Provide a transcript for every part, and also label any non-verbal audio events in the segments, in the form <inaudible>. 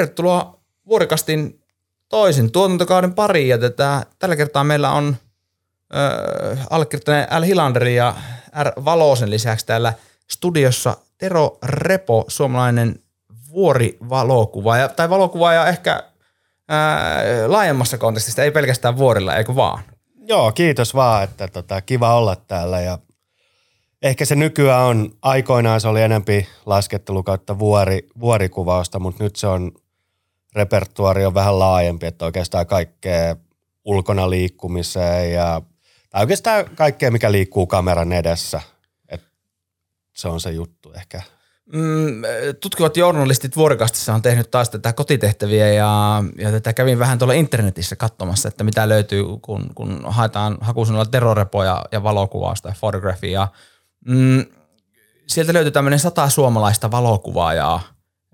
tervetuloa Vuorikastin toisen tuotantokauden pariin. Ja tätä, tällä kertaa meillä on äh, allekirjoittaneen L. Hilanderin ja R. Valosen lisäksi täällä studiossa Tero Repo, suomalainen vuorivalokuvaaja, tai valokuvaaja ehkä ää, laajemmassa kontekstissa, ei pelkästään vuorilla, eikö vaan? Joo, kiitos vaan, että tota, kiva olla täällä ja ehkä se nykyään on, aikoinaan se oli enempi laskettelu kautta vuori, vuorikuvausta, mutta nyt se on, repertuari on vähän laajempi, että oikeastaan kaikkea ulkona liikkumiseen ja tai oikeastaan kaikkea, mikä liikkuu kameran edessä. Et se on se juttu ehkä. Mm, tutkivat journalistit Vuorikastissa on tehnyt taas tätä kotitehtäviä ja, ja tätä kävin vähän tuolla internetissä katsomassa, että mitä löytyy, kun, kun haetaan hakusanalla terorepoja ja valokuvausta ja fotografiaa. Mm, sieltä löytyy tämmöinen sata suomalaista valokuvaajaa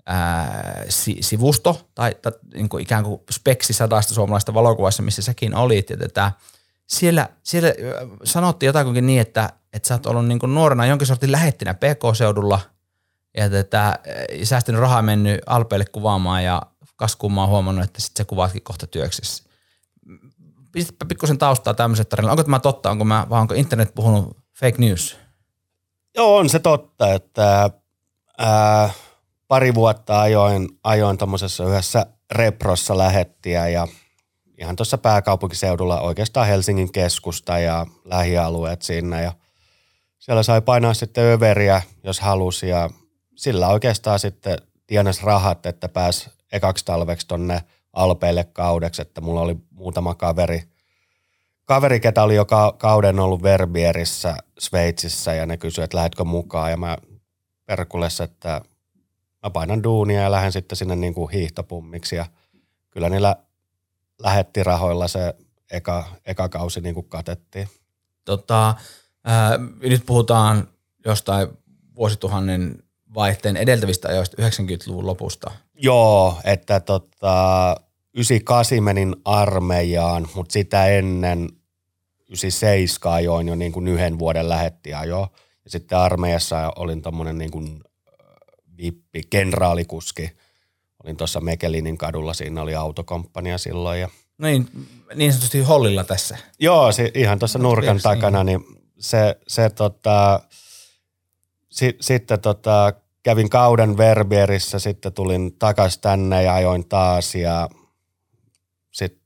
ää, si, sivusto tai, tai niin kuin ikään kuin speksi sadasta suomalaista valokuvaista, missä säkin olit. Ja tätä, siellä, siellä sanottiin jotakin niin, että, että sä oot ollut niin kuin nuorena jonkin sortin lähettinä PK-seudulla – ja tätä, säästänyt rahaa mennyt Alpeille kuvaamaan ja kaskumaan huomannut, että sitten se kuvaatkin kohta työksessä. Pistäpä pikkusen taustaa tämmöiset tarinat. Onko tämä totta, onko mä, vai onko internet puhunut fake news? Joo, on se totta, että ää, pari vuotta ajoin, ajoin tuommoisessa yhdessä reprossa lähettiä ja ihan tuossa pääkaupunkiseudulla oikeastaan Helsingin keskusta ja lähialueet sinne ja siellä sai painaa sitten överiä, jos halusi ja sillä oikeastaan sitten tienas rahat, että pääs ekaksi talveksi tonne Alpeille kaudeksi, että mulla oli muutama kaveri, kaveri, ketä oli joka kauden ollut Verbierissä Sveitsissä ja ne kysyi, että lähdetkö mukaan ja mä perkulessa, että mä painan duunia ja lähden sitten sinne niin kuin hiihtopummiksi ja kyllä niillä lähetti rahoilla se eka, eka kausi niin kuin katettiin. Tota, ää, nyt puhutaan jostain vuosituhannen vaihteen edeltävistä ajoista 90-luvun lopusta. Joo, että tota, 98 menin armeijaan, mutta sitä ennen 97 ajoin jo niin kuin yhden vuoden lähetti ajo. Ja sitten armeijassa olin tommonen niin kuin vippi, kenraalikuski. Olin tuossa Mekelinin kadulla, siinä oli autokomppania silloin. Ja niin, niin sanotusti hollilla tässä. Joo, se, ihan tuossa nurkan takana, niin se, se tota, si, sitten tota, kävin kauden Verbierissä, sitten tulin takaisin tänne ja ajoin taas ja sitten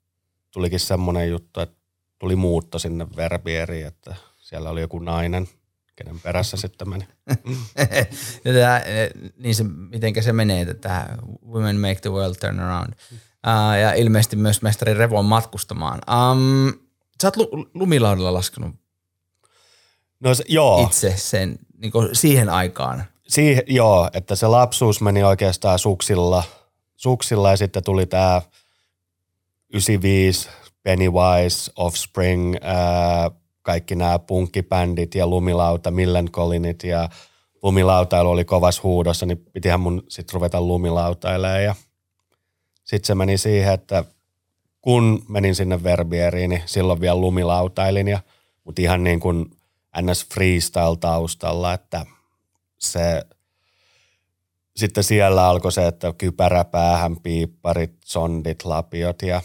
tulikin semmoinen juttu, että tuli muutto sinne Verbieriin, että siellä oli joku nainen, kenen perässä sitten meni. Tätä, niin se, miten se menee, että women make the world turn around. Uh, ja ilmeisesti myös mestari Revo matkustamaan. Um, sä oot lu- lumilaudalla laskenut no, se, joo. itse sen niin siihen aikaan. Siihen, joo, että se lapsuus meni oikeastaan suksilla, suksilla ja sitten tuli tämä 95, Pennywise, Offspring, ää, kaikki nämä punkkibändit ja lumilauta, Millencolinit ja lumilautailu oli kovas huudossa, niin pitihän mun sitten ruveta lumilautailemaan ja sitten se meni siihen, että kun menin sinne Verbieriin, niin silloin vielä lumilautailin ja mutta ihan niin kuin ns. freestyle taustalla, että – se, sitten siellä alkoi se, että kypärä päähän, piipparit, sondit, lapiot ja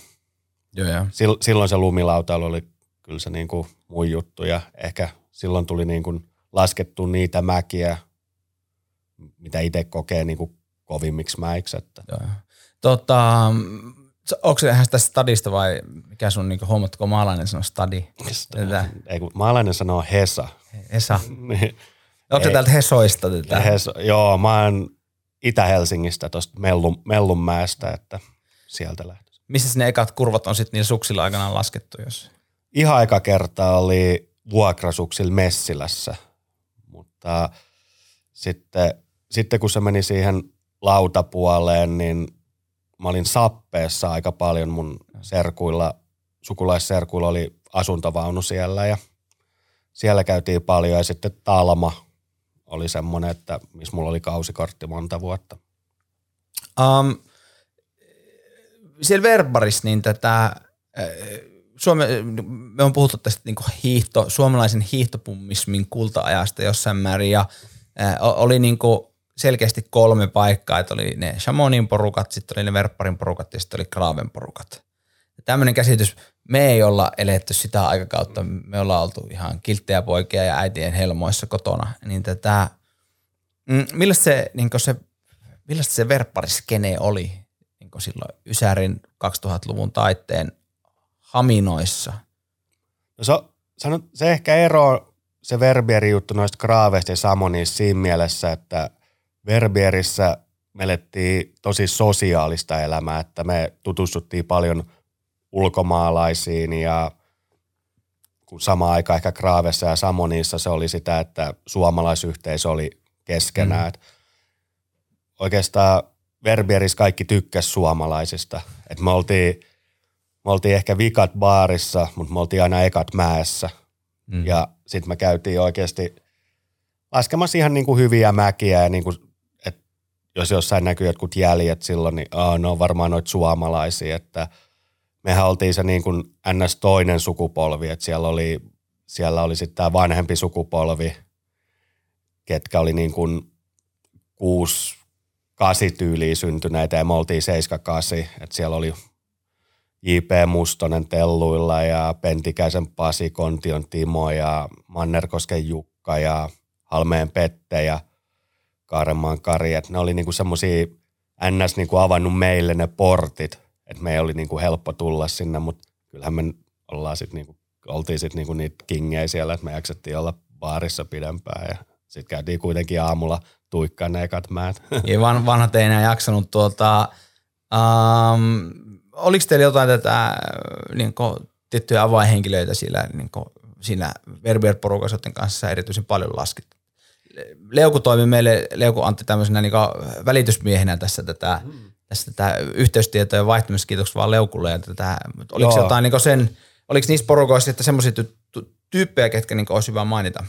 Joo, ja. silloin se lumilautailu oli kyllä se niin kuin mun juttu ja ehkä silloin tuli niin kuin laskettu niitä mäkiä, mitä itse kokee niin kuin kovimmiksi mäiksi. Että. Joo. Tota, onko se ihan tästä stadista vai mikä sun niin huomatko maalainen sanoo stadi? Ei kun maalainen sanoo Hesa. Hesa. <laughs> Niin. Onko se täältä Hesoista? Tätä? Heso, joo, mä oon Itä-Helsingistä tuosta Mellun, Mellunmäestä, että sieltä lähtee. Missä ne ekat kurvat on sitten niillä suksilla aikanaan laskettu? Jos? Ihan aika kertaa oli vuokrasuksilla Messilässä, mutta sitten, sitten kun se meni siihen lautapuoleen, niin mä olin sappeessa aika paljon mun serkuilla, sukulaisserkuilla oli asuntovaunu siellä ja siellä käytiin paljon ja sitten Talma oli semmoinen, että missä mulla oli kausikortti monta vuotta. Um, siellä Verbaris, niin tätä, äh, Suome, me on puhuttu tästä niin hiihto, suomalaisen hiihtopummismin kulta-ajasta jossain määrin ja äh, oli niin kuin, selkeästi kolme paikkaa, että oli ne Shamonin porukat, sitten oli ne Verpparin porukat ja sitten oli Kraven porukat. Tämmöinen käsitys, me ei olla eletty sitä aikakautta, me ollaan oltu ihan kilttejä poikia ja äitien helmoissa kotona, niin tätä, mm, millaista se, niin se, millaista se verppariskene oli niin silloin Ysärin 2000-luvun taitteen haminoissa? No se, sanot, se ehkä ero se Verbieri juttu noista Graaveista ja Samonista siinä mielessä, että Verbierissä me elettiin tosi sosiaalista elämää, että me tutustuttiin paljon ulkomaalaisiin ja kun sama aika ehkä Graavessa ja Samonissa se oli sitä, että suomalaisyhteisö oli keskenään. Mm. Oikeastaan Verbierissä kaikki tykkäs suomalaisista. Et me, oltiin, me oltiin ehkä vikat baarissa, mutta me oltiin aina ekat mäessä. Mm. Ja sitten me käytiin oikeasti laskemassa ihan niin kuin hyviä mäkiä ja niin kuin, että jos jossain näkyy jotkut jäljet silloin, niin oh, ne on varmaan noita suomalaisia, että mehän oltiin se niin kuin ns. toinen sukupolvi, että siellä oli, siellä oli sitten tämä vanhempi sukupolvi, ketkä oli niin kuin kuusi, kasi tyyliä syntyneitä ja me oltiin 78, että siellä oli J.P. Mustonen Telluilla ja Pentikäisen Pasi, Kontion Timo ja Mannerkosken Jukka ja Halmeen Pette ja Kaaremaan Kari. Et ne oli niinku semmoisia ns. Niinku avannut meille ne portit, että me ei oli niinku helppo tulla sinne, mutta kyllähän me ollaan sit niinku, oltiin sitten niinku niitä kingejä siellä, että me jaksettiin olla baarissa pidempään ja sitten käytiin kuitenkin aamulla tuikkaan ne ekat määt. Ja van, vanhat ei enää jaksanut tuota, um, oliko teillä jotain tätä niin kuin, tiettyjä avainhenkilöitä sillä, niin kuin, siinä Verbier-porukassa, kanssa erityisen paljon laskit? Leuku toimi meille, Leuku Antti tämmöisenä niin välitysmiehenä tässä tätä, mm. tässä tätä yhteystietojen vaihtamista, kiitoksia vaan Leukulle. Ja tätä, oliko Joo. jotain niin sen, oliko niissä porukoissa että semmoisia tyyppejä, ketkä niin olisi hyvä mainita?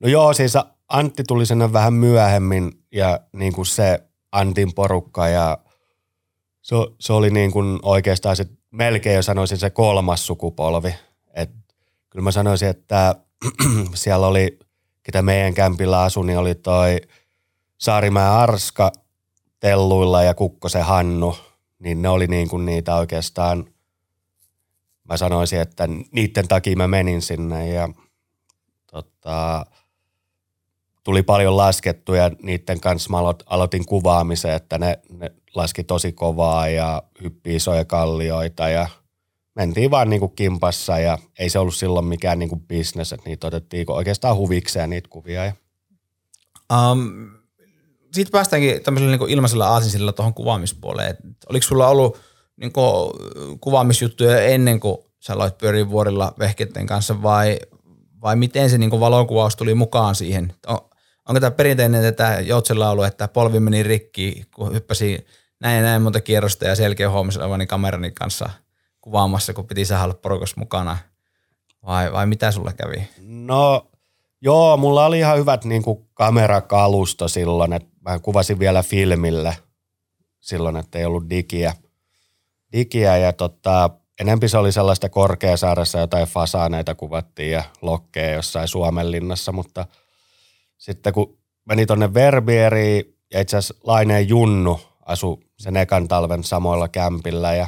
No joo, siis Antti tuli sinne vähän myöhemmin ja niin kuin se Antin porukka ja se, se oli niin kuin oikeastaan se, melkein jo sanoisin se kolmas sukupolvi. Et kyllä mä sanoisin, että <clears throat> siellä oli, ketä meidän kämpillä asui, niin oli toi Saarimäen Arska Telluilla ja Kukkosen Hannu. Niin ne oli niin kuin niitä oikeastaan, mä sanoisin, että niiden takia mä menin sinne ja tota, tuli paljon laskettuja ja niiden kanssa mä aloitin kuvaamisen, että ne, ne laski tosi kovaa ja hyppi isoja kallioita ja mentiin vaan kuin kimpassa ja ei se ollut silloin mikään kuin business, että niitä otettiin oikeastaan huvikseen niitä kuvia. Ja. Um, sitten päästäänkin tämmöisellä niin ilmaisella aasinsilla tuohon kuvaamispuoleen. Et oliko sulla ollut niin kuin, kuvaamisjuttuja ennen kuin sä aloit pyöriä vuorilla vehkeiden kanssa vai, vai miten se niin kuin valokuvaus tuli mukaan siihen? onko tämä perinteinen tätä joutsenlaulu, että polvi meni rikki, kun hyppäsi näin näin monta kierrosta ja selkeä huomasi olevani kamerani kanssa kuvaamassa, kun piti saada porukas mukana. Vai, vai mitä sulla kävi? No joo, mulla oli ihan hyvät niin kuin kamerakalusto silloin, että mä kuvasin vielä filmille silloin, että ei ollut digiä. digiä ja tota, enempi se oli sellaista Korkeasaaressa jotain fasaaneita kuvattiin ja lokkeja jossain Suomenlinnassa, mutta sitten kun meni tonne Verbieriin ja itse asiassa Laineen Junnu asu sen ekan talven samoilla kämpillä ja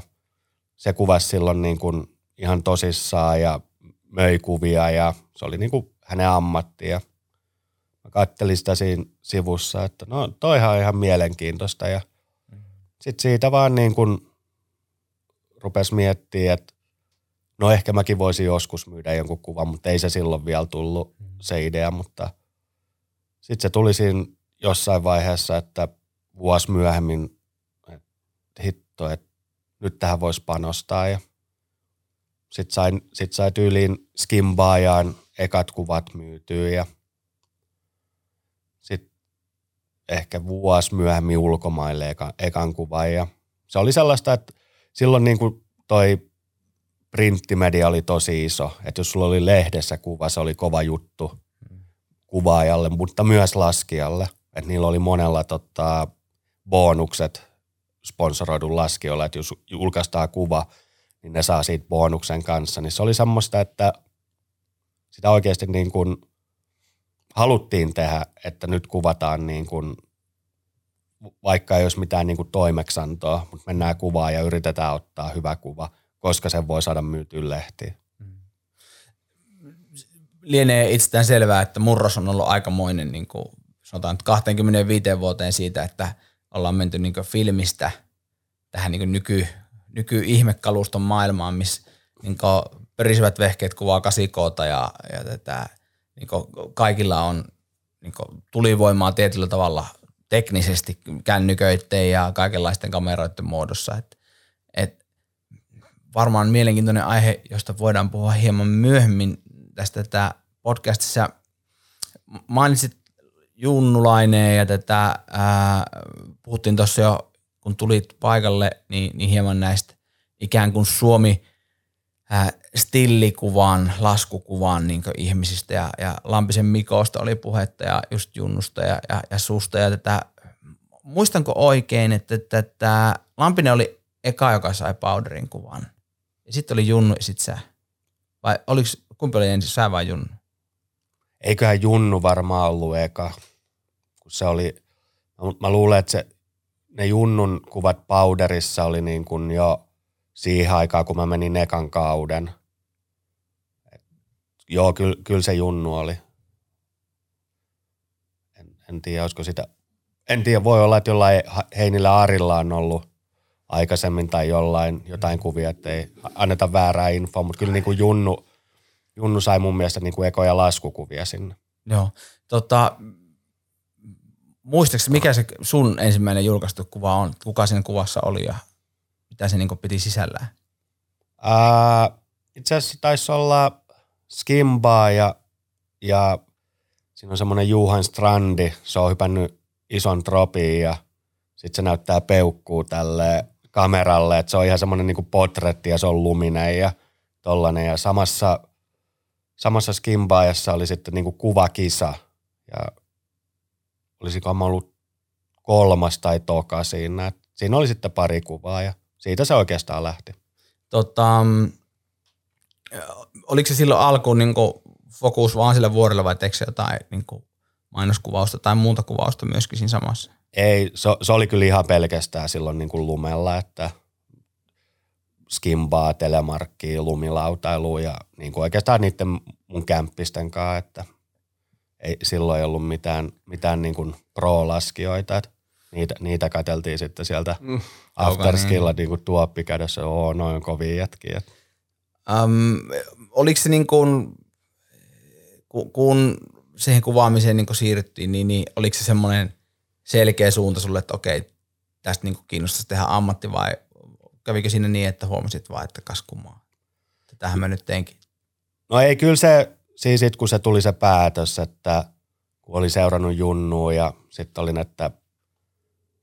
se kuvasi silloin niin kuin ihan tosissaan ja möi kuvia ja se oli niin kuin hänen ammatti ja mä kattelin sitä siinä sivussa, että no toihan on ihan mielenkiintoista ja sitten siitä vaan niin kuin rupesi miettimään, että no ehkä mäkin voisin joskus myydä jonkun kuvan, mutta ei se silloin vielä tullut se idea, mutta sitten se tuli siinä jossain vaiheessa, että vuosi myöhemmin, että hitto, että nyt tähän voisi panostaa. Ja sitten sain, sit sai tyyliin skimbaajaan ekat kuvat myytyä ja sitten ehkä vuosi myöhemmin ulkomaille eka, ekan kuvan. Ja se oli sellaista, että silloin niin kuin toi printtimedia oli tosi iso, että jos sulla oli lehdessä kuva, se oli kova juttu kuvaajalle, mutta myös laskijalle. Että niillä oli monella tota, bonukset sponsoroidun laskijoilla, että jos julkaistaan kuva, niin ne saa siitä bonuksen kanssa. Niin se oli semmoista, että sitä oikeasti niin kuin haluttiin tehdä, että nyt kuvataan niin kuin vaikka ei olisi mitään niin kuin toimeksantoa, mutta mennään kuvaan ja yritetään ottaa hyvä kuva, koska sen voi saada myytyyn lehtiin. Lienee itsestään selvää, että murros on ollut aikamoinen, niin kuin sanotaan nyt 25 vuoteen siitä, että ollaan menty niin filmistä tähän niin nyky, nyky-ihmekaluston maailmaan, missä niin perisivät vehkeet kuvaa 8 ja, ja tätä, niin kaikilla on niin tulivoimaa tietyllä tavalla teknisesti kännyköiden ja kaikenlaisten kameroiden muodossa. Et, et varmaan mielenkiintoinen aihe, josta voidaan puhua hieman myöhemmin tästä tätä podcastissa. Mainitsit Junnulainen ja tätä, ää, puhuttiin tuossa jo, kun tulit paikalle, niin, niin hieman näistä ikään kuin Suomi ää, stillikuvan, laskukuvan niin ihmisistä ja, ja Lampisen Mikosta oli puhetta ja just Junnusta ja, ja, ja susta ja tätä, muistanko oikein, että tätä, Lampinen oli eka, joka sai Powderin kuvan ja sitten oli Junnu ja sitten sä. Vai oliko, kumpi oli ensin, sä vai Junnu? Eiköhän Junnu varmaan ollut eka, kun se oli, mä luulen, että se, ne Junnun kuvat Powderissa oli niin kuin jo siihen aikaan, kun mä menin ekan kauden. Et, joo, kyllä, kyllä se Junnu oli. En, en tiedä, olisiko sitä, en tiedä, voi olla, että jollain Heinillä Arilla on ollut aikaisemmin tai jollain jotain kuvia, että ei anneta väärää infoa, mutta kyllä niin kuin Junnu, Junnu sai mun mielestä niin kuin ekoja laskukuvia sinne. Joo. Tota, muistaakseni, mikä se sun ensimmäinen julkaistu kuva on? Kuka siinä kuvassa oli ja mitä se niin piti sisällään? Ää, itse asiassa taisi olla Skimbaa ja, ja siinä on semmoinen Juhan Strandi, se on hypännyt ison tropiin ja sitten se näyttää peukkuu tälle kameralle, että se on ihan semmoinen niin potretti ja se on luminen ja tollanen. Ja samassa, samassa Skimbaajassa oli sitten niin kuvakisa ja olisiko mä ollut kolmas tai toka siinä. Siinä oli sitten pari kuvaa ja siitä se oikeastaan lähti. Tota, oliko se silloin alkuun niin fokus vaan sille vuorelle vai teekö jotain niin mainoskuvausta tai muuta kuvausta myöskin siinä samassa? Ei, se, se oli kyllä ihan pelkästään silloin niin kuin lumella, että skimbaa, telemarkkia, lumilautailu ja niin kuin oikeastaan niiden mun kämppisten kanssa, että ei silloin ollut mitään, mitään niin kuin pro-laskijoita, että niitä, niitä katseltiin sitten sieltä mm, afterskilla niin. niin kuin tuoppi kädessä, oo noin kovia jätkiä. Um, oliko se niin kuin, kun siihen kuvaamiseen niin kuin siirryttiin, niin, niin oliko se semmoinen selkeä suunta sulle, että okei, tästä niin kiinnostaisi tehdä ammatti vai kävikö siinä niin, että huomasit vaan, että kas kummaa, tätähän mä nyt teenkin? No ei, kyllä se, siis sit kun se tuli se päätös, että kun oli seurannut Junnua ja sitten olin, että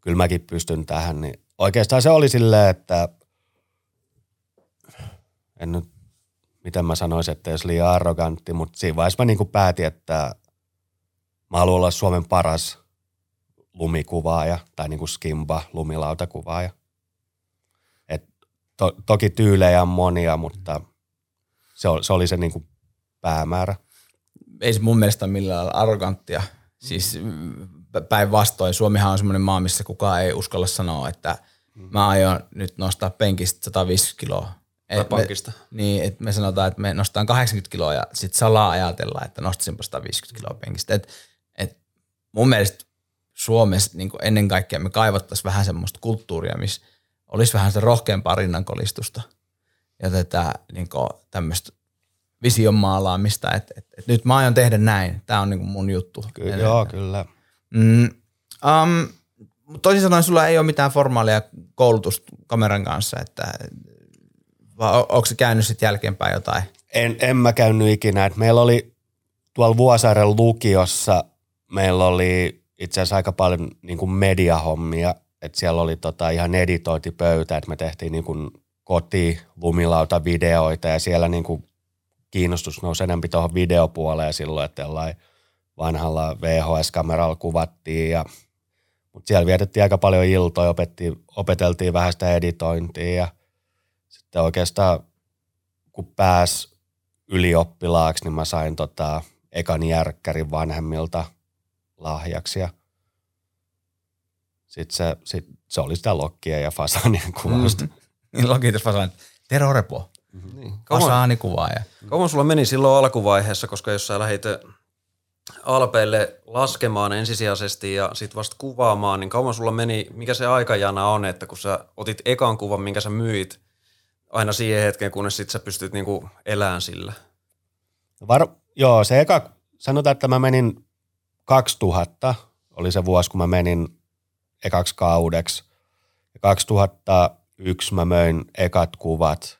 kyllä mäkin pystyn tähän, niin oikeastaan se oli silleen, että en nyt, miten mä sanoisin, että jos liian arrogantti, mutta siinä vaiheessa mä niin päätin, että mä haluan olla Suomen paras lumikuvaaja tai niin kuin skimba lumilautakuvaaja. Et to, toki tyylejä on monia, mutta se, se, oli se niin kuin päämäärä. Ei se mun mielestä millään lailla arroganttia. Siis päinvastoin, Suomihan on semmoinen maa, missä kukaan ei uskalla sanoa, että mä aion nyt nostaa penkistä 150 kiloa. Et pankista. Me, niin, että me sanotaan, että me nostetaan 80 kiloa ja sitten salaa ajatella, että nostasinpa 150 kiloa penkistä. Et, et mun mielestä Suomessa niin ennen kaikkea me kaivattaisiin vähän semmoista kulttuuria, missä olisi vähän sitä rohkeampaa rinnankolistusta ja tätä niin tämmöistä vision maalaamista, että, että, että nyt mä aion tehdä näin. Tämä on niin mun juttu. Kyllä, joo, kyllä. Mm, um, toisin sanoen sulla ei ole mitään formaalia koulutusta kameran kanssa, että vai onko se käynyt sitten jälkeenpäin jotain? En, en mä käynyt ikinä. Et meillä oli tuolla Vuosaaren lukiossa, meillä oli itse asiassa aika paljon niin kuin mediahommia, että siellä oli tota ihan editointipöytä, että me tehtiin niin kuin koti, lumilauta videoita ja siellä niin kuin kiinnostus nousi enemmän tuohon videopuoleen silloin, että jollain vanhalla VHS-kameralla kuvattiin ja mutta siellä vietettiin aika paljon iltoja, opettiin, opeteltiin vähän sitä editointia ja sitten oikeastaan kun pääs ylioppilaaksi, niin mä sain tota ekan järkkärin vanhemmilta lahjaksi ja sitten se, sit se oli sitä lokkia ja fasanien kuvausta. Mm. Niin lokitus fasan. Tero Repo. Niin. Fasaanikuvaaja. Kauan sulla meni silloin alkuvaiheessa, koska jos sä lähdit alpeille laskemaan ensisijaisesti ja sitten vasta kuvaamaan, niin kauan sulla meni, mikä se aikajana on, että kun sä otit ekan kuvan, minkä sä myit, aina siihen hetkeen, kunnes sit sä pystyt niinku elämään sillä? Var, joo, se eka, sanotaan, että mä menin 2000, oli se vuosi, kun mä menin ekaksi kaudeksi. Ja 2001 mä möin ekat kuvat,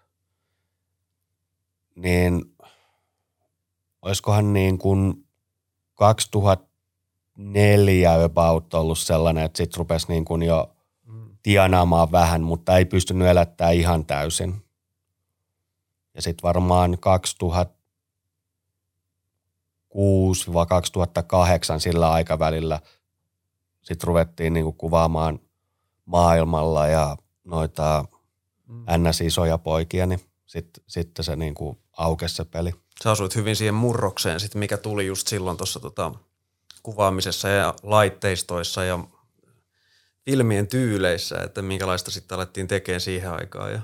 niin olisikohan niin kuin 2004 about ollut sellainen, että sit rupesi niin kuin jo tienaamaan vähän, mutta ei pystynyt elättää ihan täysin. Ja sitten varmaan 2006-2008 sillä aikavälillä sitten ruvettiin niinku kuvaamaan maailmalla ja noita mm. ns-isoja poikia, niin sitten sit se niinku aukesi se peli. Sä asuit hyvin siihen murrokseen, sit mikä tuli just silloin tuossa tota, kuvaamisessa ja laitteistoissa ja filmien tyyleissä, että minkälaista sitten alettiin tekemään siihen aikaan. Ja...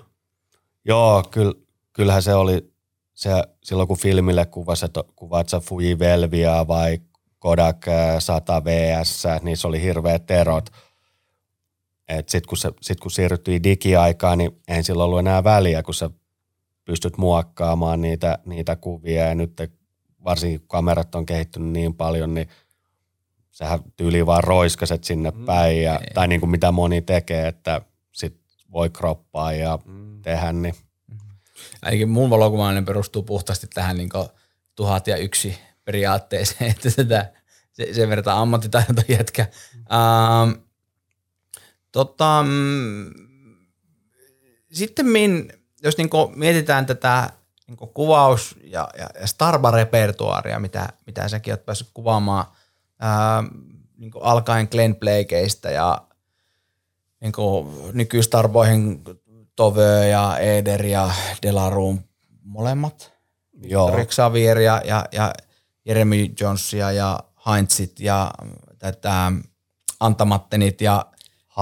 Joo, kyllä, kyllähän se oli se, silloin kun filmille kuvasi, että kuvaat sä Fuji Velvia vai Kodak 100 VS, niin se oli hirveät erot. Sitten kun, se, sit kun siirryttiin digiaikaan, niin ei sillä ollut enää väliä, kun sä pystyt muokkaamaan niitä, niitä kuvia ja nyt varsinkin kun kamerat on kehittynyt niin paljon, niin sähän tyyli vaan roiskaset sinne mm, päin, ja, tai niin kuin mitä moni tekee, että sit voi kroppaa ja mm. tehdä, niin ainakin mun valokuvaaminen perustuu puhtaasti tähän niin tuhat ja yksi periaatteeseen, <laughs> että sitä, se, sen verran ammattitaidon jätkä. Ähm, tota, mm, sitten min, jos niin mietitään tätä niin kuvaus- ja, ja, ja Starba-repertuaaria, mitä, mitä säkin oot päässyt kuvaamaan ää, niin alkaen Glenn Blakeista ja niin nykystarboihin Tove ja Eder ja Delaruun molemmat. Joo. Rick Xavier ja, ja, ja Jeremy Jonesia ja Heinzit ja tätä Antamattenit ja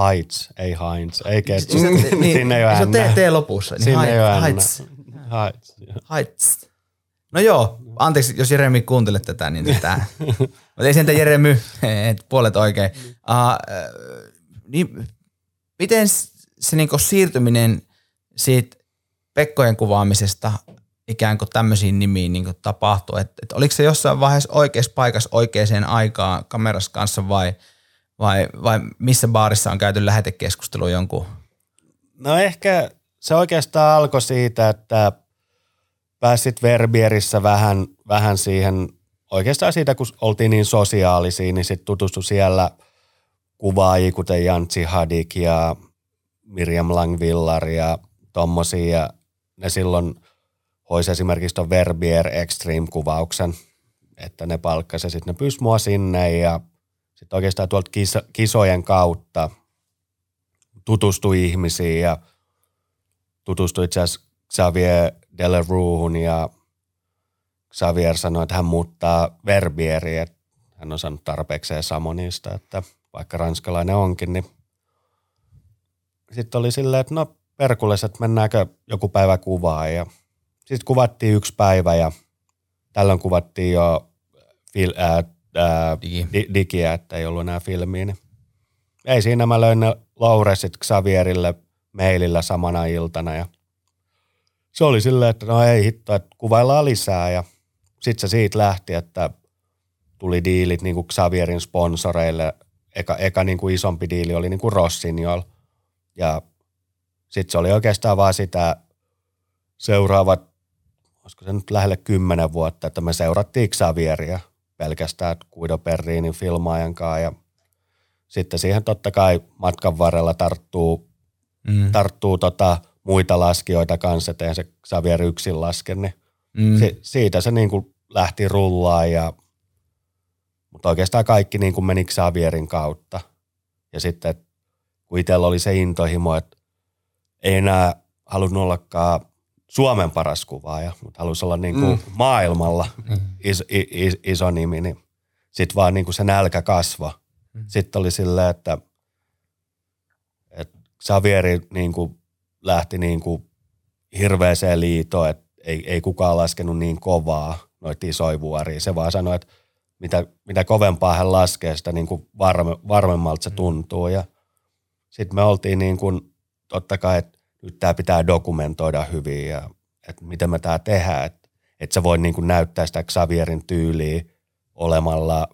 Heights, ei Heinz, ei ketsu. niin, Sinne ei ole Se on T, T lopussa. Niin Sinne ei ole Heights. Heights. Heights. No joo, anteeksi, jos Jeremy kuuntelet tätä, niin tätä. Mä tein sen Jeremy, et puolet oikein. Uh, niin, miten se niinku siirtyminen siitä Pekkojen kuvaamisesta ikään kuin tämmöisiin nimiin niin tapahtuu? Et, et oliko se jossain vaiheessa oikeassa paikassa oikeaan aikaan kamerassa kanssa vai, vai, vai missä baarissa on käyty lähetekeskustelu jonkun? No ehkä se oikeastaan alkoi siitä, että pääsit Verbierissä vähän, vähän siihen, oikeastaan siitä kun oltiin niin sosiaalisia, niin sitten tutustui siellä kuvaajia, kuten Jantsi Hadik ja Miriam Langvillar ja tommosia. Ja ne silloin hoisi esimerkiksi tuon Verbier Extreme-kuvauksen, että ne palkkasi ja sitten ne pyysi mua sinne ja sitten oikeastaan tuolta kiso, kisojen kautta tutustui ihmisiin ja tutustui itse asiassa Xavier Delaruuhun ja Xavier sanoi, että hän muuttaa Verbieriin, että hän on saanut tarpeekseen Samonista, että vaikka ranskalainen onkin, niin sitten oli silleen, että no perkules, että mennäänkö joku päivä kuvaa ja sitten kuvattiin yksi päivä ja tällöin kuvattiin jo fil, ää, ää, Digi. di, digiä, että ei ollut enää filmiä. Niin ei siinä mä löin ne Lauresit Xavierille mailillä samana iltana ja se oli silleen, että no ei hitto, että kuvaillaan lisää ja sitten se siitä lähti, että tuli diilit niin kuin Xavierin sponsoreille. Eka, eka niin kuin isompi diili oli niin kuin Rossignol ja sitten se oli oikeastaan vaan sitä seuraavat, olisiko se nyt lähelle kymmenen vuotta, että me seurattiin Xavieria pelkästään Guido Perriinin filmaajan kanssa ja sitten siihen totta kai matkan varrella tarttuu, mm. tarttuu tota muita laskijoita kanssa, että se Xavier yksin laske, niin mm. si, siitä se niin kuin lähti rullaan ja mutta oikeastaan kaikki niin kuin meni Xavierin kautta. Ja sitten kun itsellä oli se intohimo, että ei enää halunnut ollakaan Suomen paras kuvaaja, mutta halusi olla niin kuin mm. maailmalla mm. iso, is, iso nimi, niin sitten vaan niin kuin se nälkä kasva. Mm. Sitten oli silleen, että Xavieri niin kuin lähti niin kuin hirveäseen liitoon, että ei, ei kukaan laskenut niin kovaa noita isoja vuoria. Se vaan sanoi, että mitä, mitä kovempaa hän laskee, sitä niin kuin varme, varmemmalta se tuntuu. Ja sitten me oltiin niin kuin, totta kai, että nyt tämä pitää dokumentoida hyvin ja että miten me tämä tehdään. Että, että sä voi niin kuin näyttää sitä Xavierin tyyliä olemalla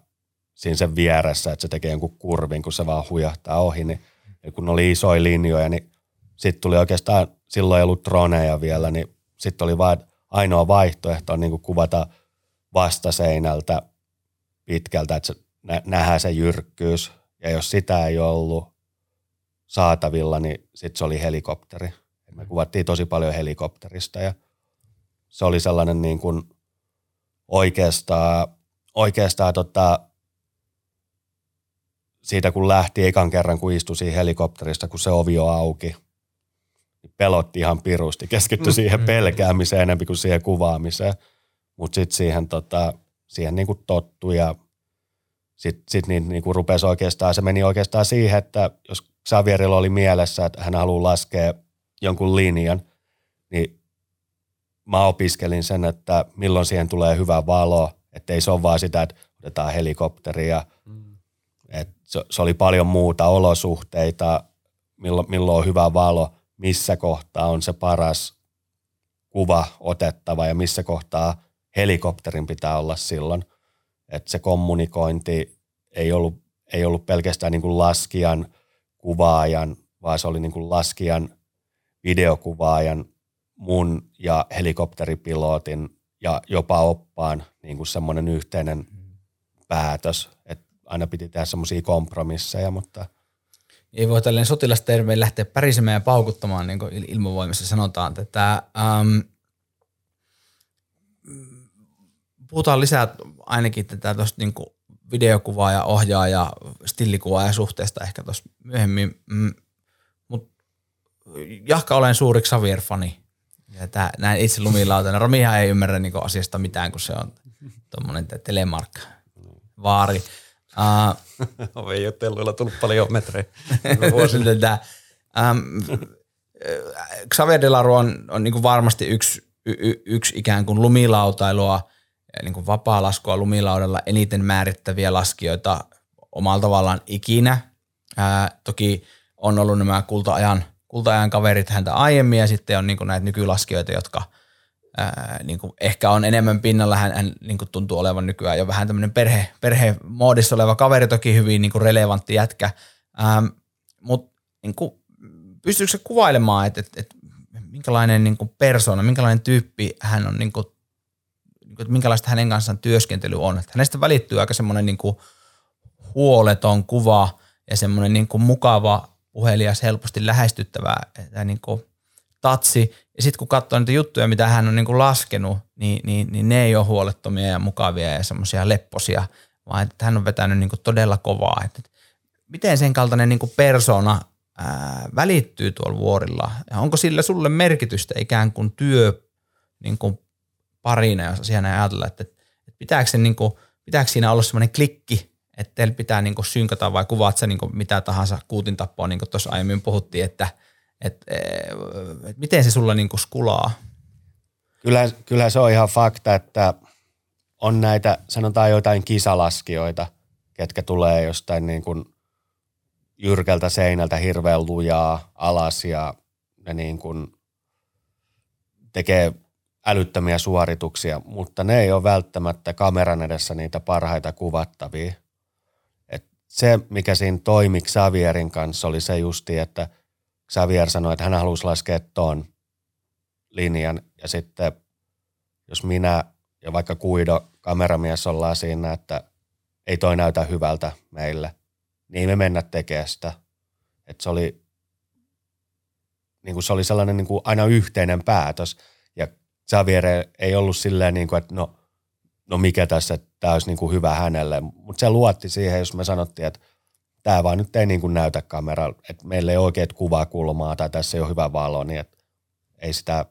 siinä sen vieressä, että se tekee jonkun kurvin, kun se vaan hujahtaa ohi. Niin, ja kun oli isoja linjoja, niin sitten tuli oikeastaan, silloin ei ollut droneja vielä, niin sitten oli vain ainoa vaihtoehto on niin kuin kuvata vastaseinältä pitkältä, että se, nä, nähdään se jyrkkyys. Ja jos sitä ei ollut saatavilla, niin sitten se oli helikopteri. Me kuvattiin tosi paljon helikopterista ja se oli sellainen niin kuin oikeastaan, oikeastaan tota, siitä kun lähti ekan kerran, kun istui siinä helikopterista, kun se ovi on auki, niin pelotti ihan pirusti. Keskittyi siihen pelkäämiseen enemmän kuin siihen kuvaamiseen. Mutta sitten siihen, tota, siihen niinku tottui ja sitten sit niin, niinku rupesi oikeastaan, se meni oikeastaan siihen, että jos Xavierilla oli mielessä, että hän haluaa laskea jonkun linjan, niin mä opiskelin sen, että milloin siihen tulee hyvä valo, että ei se ole vaan sitä, että otetaan helikopteria. Mm. Et se, se, oli paljon muuta olosuhteita, milloin, milloin on hyvä valo, missä kohtaa on se paras kuva otettava ja missä kohtaa helikopterin pitää olla silloin. Että se kommunikointi ei ollut, ei ollut pelkästään niin kuin laskijan, kuvaajan, vaan se oli niin kuin laskijan, videokuvaajan, mun ja helikopteripilotin ja jopa oppaan niin kuin semmoinen yhteinen päätös, että aina piti tehdä semmoisia kompromisseja, mutta – ei voi tälleen sotilastermein lähteä pärisemään ja paukuttamaan, niin kuin ilmavoimissa sanotaan. Että, ähm, puhutaan lisää ainakin tätä tuosta niin videokuvaa ja ohjaa ja stillikuvaa ja suhteesta ehkä tuossa myöhemmin. Mm, Mutta jahka olen suuri Xavier-fani. Ja tää, näin itse lumilautana. Romihan ei ymmärrä niin asiasta mitään, kun se on tuommoinen telemark vaari. <laughs> Uh, ei ole telluilla tullut paljon metrejä. Vuosin tätä. Um, Xavier Delaru on, on niin varmasti yksi, y, yksi ikään kuin lumilautailua, niin kuin vapaa-laskua lumilaudalla eniten määrittäviä laskijoita omalla tavallaan ikinä. Ää, toki on ollut nämä kulta-ajan, kulta-ajan kaverit häntä aiemmin ja sitten on niin kuin näitä nykylaskijoita, jotka – ää, niin kuin ehkä on enemmän pinnalla. Hän, hän niin kuin tuntuu olevan nykyään jo vähän tämmöinen perhe, perhemoodissa oleva kaveri, toki hyvin niin kuin relevantti jätkä. Mutta niin kuin, pystyykö se kuvailemaan, että, että, että minkälainen niin kuin persona, minkälainen tyyppi hän on, niin kuin, että minkälaista hänen kanssaan työskentely on. Että hänestä välittyy aika semmoinen niin kuin huoleton kuva ja semmoinen niin kuin mukava, puhelias, helposti lähestyttävä niin kuin tatsi. Ja sitten kun katsoo niitä juttuja, mitä hän on niin kuin laskenut, niin, niin, niin ne ei ole huolettomia ja mukavia ja semmoisia lepposia, vaan että hän on vetänyt niin kuin todella kovaa. Että miten sen kaltainen niin kuin persona ää, välittyy tuolla vuorilla? Ja onko sillä sulle merkitystä ikään kuin työ niin kuin parina, jos asiana ajatella, että, että pitääkö, se niin kuin, pitääkö siinä olla semmoinen klikki, että teillä pitää niin kuin synkata vai kuvaat sä niin kuin mitä tahansa kuutin tappoa, niin kuin tuossa aiemmin puhuttiin, että – et, et miten se sulla niinku skulaa? Kyllä, kyllä se on ihan fakta, että on näitä, sanotaan jotain kisalaskijoita, ketkä tulee jostain niin kuin jyrkältä seinältä hirveän lujaa alas ja ne niin kuin tekee älyttömiä suorituksia, mutta ne ei ole välttämättä kameran edessä niitä parhaita kuvattavia. Et se, mikä siinä toimi Xavierin kanssa, oli se justi, että – Xavier sanoi, että hän halusi laskea tuon linjan ja sitten jos minä ja vaikka Kuido kameramies ollaan siinä, että ei toi näytä hyvältä meille, niin ei me mennä tekemään sitä. Että se oli, niin kuin se oli sellainen niin kuin aina yhteinen päätös Xavier ei ollut silleen, niin kuin, että no, no mikä tässä, että tämä olisi niin kuin hyvä hänelle, mutta se luotti siihen, jos me sanottiin, että tämä vaan nyt ei niin kuin näytä kameralla, että meillä ei oikeat kuvakulmaa tai tässä ei ole hyvä valo, niin että ei sitä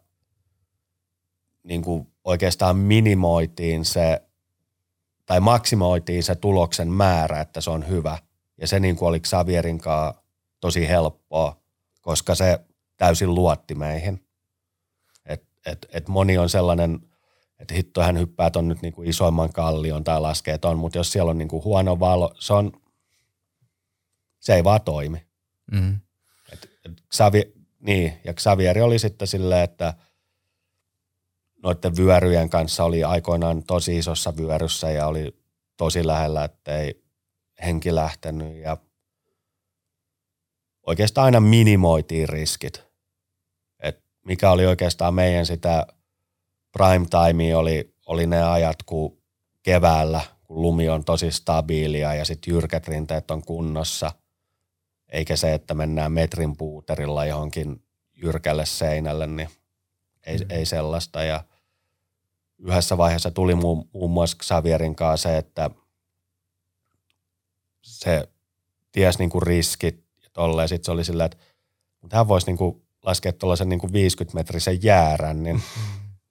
niin kuin oikeastaan minimoitiin se tai maksimoitiin se tuloksen määrä, että se on hyvä. Ja se niin kuin oli Xavierin kanssa tosi helppoa, koska se täysin luotti meihin. Et, et, moni on sellainen, että hitto hän hyppää ton nyt niinku isoimman kallion tai laskee ton, mutta jos siellä on niinku huono valo, se on, se ei vaan toimi. Mm. Et, et Xavi, niin, ja Xavieri oli sitten silleen, että noiden vyöryjen kanssa oli aikoinaan tosi isossa vyöryssä ja oli tosi lähellä, että ei henki lähtenyt ja oikeastaan aina minimoitiin riskit. Mikä oli oikeastaan meidän sitä prime time oli, oli ne ajat, kun keväällä, kun lumi on tosi stabiilia ja sitten jyrkät rinteet on kunnossa, eikä se, että mennään metrin puuterilla johonkin jyrkälle seinälle, niin ei, mm. ei sellaista. Ja yhdessä vaiheessa tuli muun, muun muassa Xavierin kanssa se, että se ties niin kuin riskit ja tolleen. Sitten se oli silleen, että mutta hän voisi niin kuin laskea tuollaisen niin 50-metrisen jäärän niin,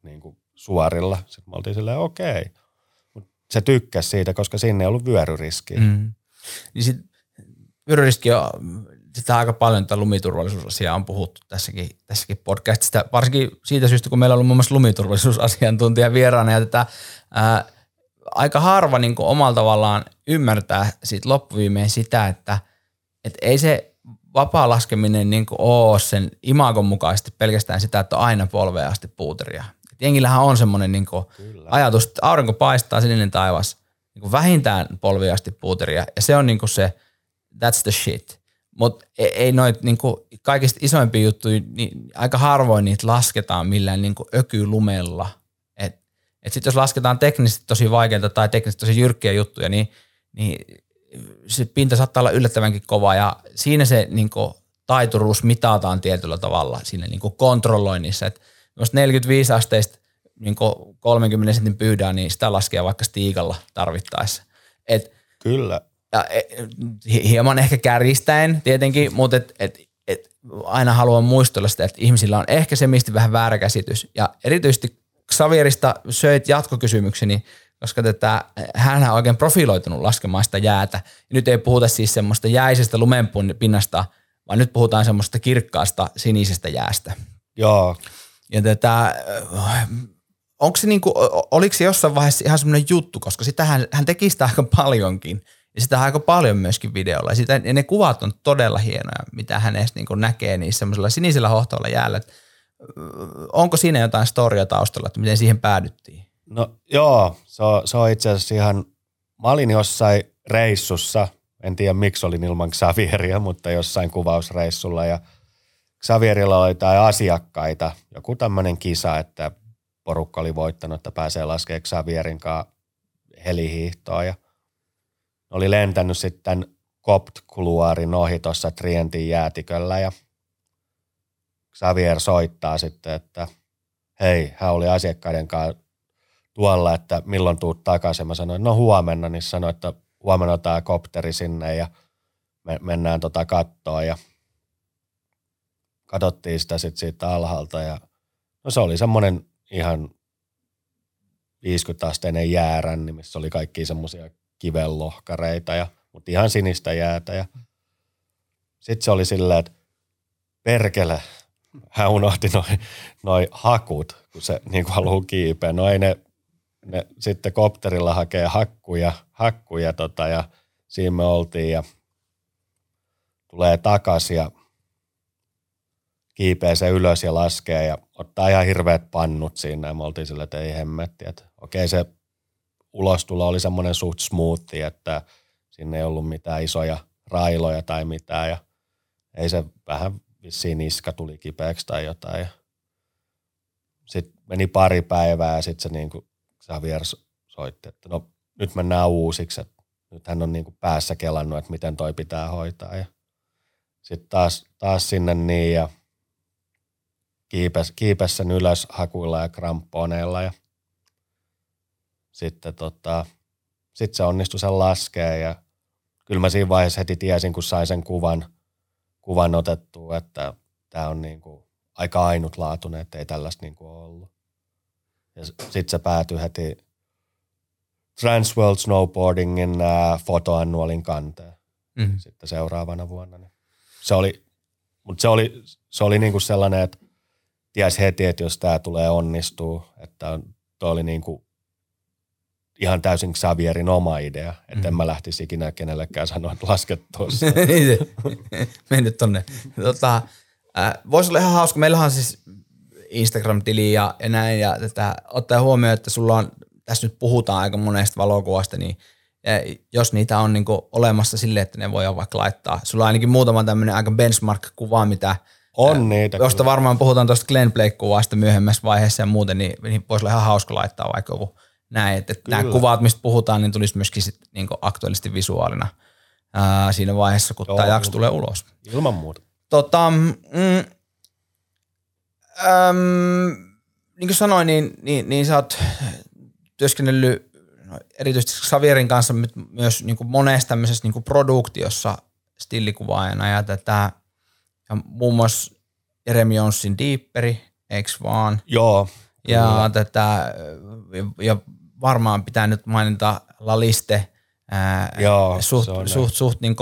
niin kuin suorilla. Sitten me oltiin silleen, okei. Okay. Mut se tykkäsi siitä, koska sinne ei ollut vyöryriskiä. Mm. Niin sit, vyöryriski on, sitä aika paljon tätä lumiturvallisuusasiaa on puhuttu tässäkin, tässäkin podcastista, varsinkin siitä syystä, kun meillä on ollut muun muassa lumiturvallisuusasiantuntija vieraana ja tätä ää, aika harva niin omalla tavallaan ymmärtää siitä loppuviimeen sitä, että et ei se vapaa laskeminen niin ole sen imagon mukaisesti pelkästään sitä, että on aina polvea asti puuteria. Et jengillähän on semmoinen niin ajatus, että aurinko paistaa sininen taivas, niin kuin vähintään polvea asti puuteria, ja se on niin kuin se, that's the shit. Mutta ei, ei noit niinku, kaikista isoimpia juttuja, niin aika harvoin niitä lasketaan millään niinku ökylumella – että sitten jos lasketaan teknisesti tosi vaikeita tai teknisesti tosi jyrkkiä juttuja, niin, niin se pinta saattaa olla yllättävänkin kova ja siinä se niin kuin, taituruus mitataan tietyllä tavalla siinä niin kuin kontrolloinnissa. Että jos 45 asteista niin 30 sentin pyydää, niin sitä laskee vaikka stiikalla tarvittaessa. Et, Kyllä. Ja, e, hieman ehkä kärjistäen tietenkin, mutta et, et, et aina haluan muistella sitä, että ihmisillä on ehkä se mistä vähän väärä käsitys. Ja erityisesti Xavierista söit jatkokysymykseni, koska tätä, hän on oikein profiloitunut laskemaan sitä jäätä. Ja nyt ei puhuta siis semmoista jäisestä lumenpinnasta, vaan nyt puhutaan semmoista kirkkaasta sinisestä jäästä. Joo. Ja tätä, onko se niinku, oliko se jossain vaiheessa ihan semmoinen juttu, koska sitä hän, hän teki sitä aika paljonkin. Ja sitä aika paljon myöskin videolla. Ja, sitä, ja ne kuvat on todella hienoja, mitä hänestä niin näkee niissä semmoisella sinisellä hohtoilla jäällä onko siinä jotain storia taustalla, että miten siihen päädyttiin? No joo, se on, se on itse asiassa ihan, mä olin jossain reissussa, en tiedä miksi olin ilman Xavieria, mutta jossain kuvausreissulla. Ja Xavierilla oli jotain asiakkaita, joku tämmöinen kisa, että porukka oli voittanut, että pääsee laskemaan Xavierin kanssa helihiihtoa. Ja oli lentänyt sitten Copt-kuluaarin ohi tuossa Trientin jäätiköllä. Ja – Xavier soittaa sitten, että hei, hän oli asiakkaiden kanssa tuolla, että milloin tuut takaisin. Mä sanoin, no huomenna, niin sanoi, että huomenna otetaan kopteri sinne ja me mennään tota kattoa ja katsottiin sitä sitten siitä alhaalta ja no se oli semmoinen ihan 50-asteinen jääränni, missä oli kaikki semmoisia kivellohkareita, ja, mutta ihan sinistä jäätä. Ja sitten se oli silleen, että perkele, hän unohti noin noi hakut, kun se niin kuin haluaa kiipeä. No ei ne, ne sitten kopterilla hakee hakkuja, hakkuja tota, ja siinä me oltiin ja tulee takaisin ja kiipeä se ylös ja laskee ja ottaa ihan hirveät pannut siinä ja me oltiin sillä, että ei hemmetti. Että okei se ulostulo oli semmoinen suht smoothi, että sinne ei ollut mitään isoja railoja tai mitään ja ei se vähän vissiin niska tuli kipeäksi tai jotain. Sitten meni pari päivää ja sitten se niin kuin Xavier soitti, että no nyt mennään uusiksi, että nyt hän on niin kuin päässä kelannut, että miten toi pitää hoitaa. Ja sitten taas, taas sinne niin ja kiipes, kiipes sen ylös hakuilla ja kramponeilla ja sitten tota, sit se onnistui sen laskea ja kyllä mä siinä vaiheessa heti tiesin, kun sai sen kuvan – kuvan otettua, että tämä on niin kuin aika ainutlaatuinen, että ei tällaista niin kuin ollut. Ja sitten se päätyi heti Transworld Snowboardingin äh, fotoannualin kanteen mm-hmm. sitten seuraavana vuonna. Niin se oli Mutta se oli, se oli niinku sellainen, että ties heti, että jos tämä tulee onnistuu, että toi oli niinku ihan täysin Xavierin oma idea, että mm. en mä lähtisi ikinä kenellekään sanoa, että lasket tuossa. <laughs> <laughs> Mennyt tonne. Tota, äh, Voisi olla ihan hauska. Meillähän on siis Instagram-tili ja, ja näin, ja tätä, ottaa huomioon, että sulla on, tässä nyt puhutaan aika monesta valokuvasta, niin jos niitä on niin olemassa sille, että ne voi vaikka laittaa. Sulla on ainakin muutama tämmöinen aika benchmark-kuva, mitä on niitä. Josta kyllä. varmaan puhutaan tuosta Glenn Blake-kuvasta myöhemmässä vaiheessa ja muuten, niin, niin voisi olla ihan hauska laittaa vaikka joku näin. Että, nämä kuvat, mistä puhutaan, niin tulisi myöskin sit, niin aktuaalisesti visuaalina ää, siinä vaiheessa, kun tämä jakso tulee ulos. Ilman muuta. Tota, mm, äm, niin kuin sanoin, niin, niin, niin sä oot työskennellyt no, erityisesti Xavierin kanssa myös niin kuin monessa tämmöisessä niin kuin produktiossa stillikuvaajana ja tätä, ja muun muassa Jeremy Jonesin Deeperi, eikö vaan? Joo. Ja kyllä. tätä, ja varmaan pitää nyt mainita Laliste, ää, Joo, suht, suht, suht, suht niin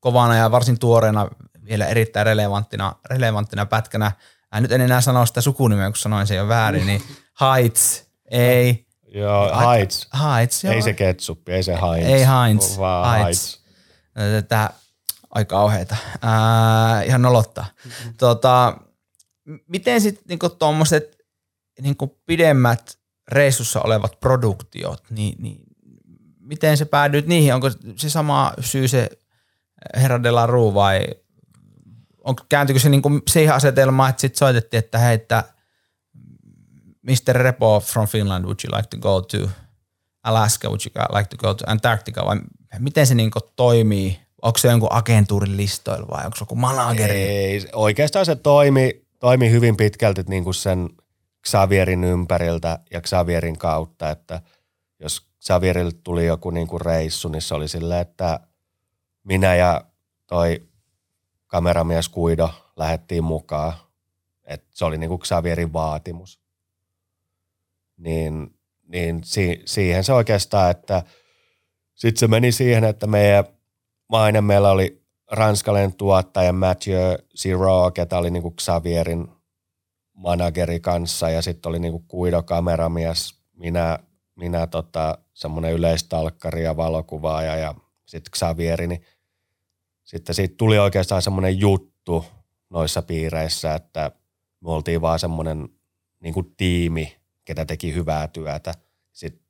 kovana ja varsin tuoreena vielä erittäin relevanttina, relevanttina pätkänä. Ää, nyt en enää sano sitä sukunimeä, kun sanoin sen jo väärin, niin Heights, ei. Joo, Heights. Heights, joo. Ei se ketsuppi, ei se Heinz. Ei Heinz, vaan Heights. Tätä aika kauheita. Ää, ihan nolottaa. Mm-hmm. Tota, miten sitten niinku tuommoiset niinku pidemmät reissussa olevat produktiot, niin, niin miten se päädyit niihin? Onko se sama syy se Herra de la Rue vai on, kääntyykö se niinku siihen asetelmaan, että sitten soitettiin, että hei, että Mr. Repo from Finland, would you like to go to Alaska, would you like to go to Antarctica vai miten se niinku toimii? Onko se jonkun agentuurin listoilla vai onko se joku manageri? Ei, oikeastaan se toimi, toimi hyvin pitkälti niin kuin sen Xavierin ympäriltä ja Xavierin kautta, että jos Xavierille tuli joku niin kuin reissu, niin se oli silleen, että minä ja toi kameramies Kuido lähettiin mukaan. että se oli niin kuin Xavierin vaatimus. Niin, niin si- siihen se oikeastaan, että sitten se meni siihen, että meidän maine meillä oli ranskalainen tuottaja Mathieu Zero, ketä oli niinku Xavierin manageri kanssa ja sitten oli niinku Kuido kameramies, minä, minä tota, semmoinen yleistalkkari ja valokuvaaja ja sitten Xavieri, niin sitten siitä tuli oikeastaan semmoinen juttu noissa piireissä, että me oltiin vaan semmoinen niinku tiimi, ketä teki hyvää työtä. Sitten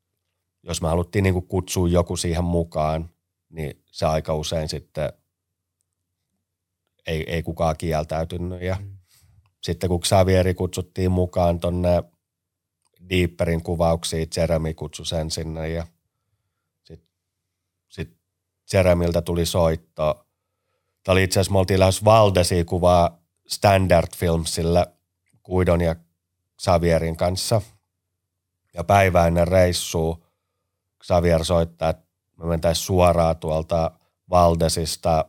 jos me haluttiin niinku kutsua joku siihen mukaan, niin se aika usein sitten ei, ei kukaan kieltäytynyt. Ja mm. sitten kun Xavieri kutsuttiin mukaan tonne Deeperin kuvauksiin, Jeremy kutsui sen sinne ja sitten sit Jeremiltä tuli soitto. Tämä oli itse asiassa, me oltiin lähes Valdesi kuvaa Standard Filmsille Kuidon ja Xavierin kanssa. Ja päivä ennen reissua Xavier soittaa, että me mentäisiin suoraan tuolta Valdesista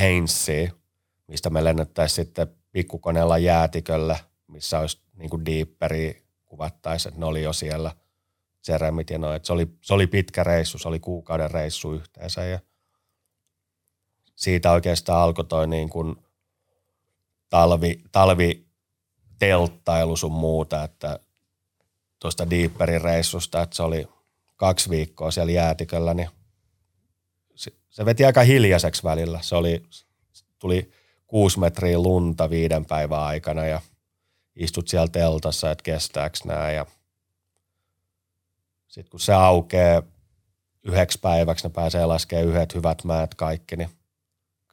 Heinssiin, mistä me lennettäisiin sitten pikkukoneella jäätikölle, missä olisi niin kuin deeperi kuvattaisiin, että ne oli jo siellä Jeremit ja noin. Se oli, se oli pitkä reissu, se oli kuukauden reissu yhteensä ja siitä oikeastaan alkoi toi niin kuin talvi, talvi telttailu sun muuta, että tuosta Deeperin reissusta, että se oli kaksi viikkoa siellä jäätiköllä, niin se veti aika hiljaiseksi välillä. Se oli, tuli kuusi metriä lunta viiden päivän aikana ja istut siellä teltassa, että kestääkö nämä. Ja sitten kun se aukeaa yhdeksi päiväksi, ne pääsee laskemaan yhdet hyvät määt kaikki, niin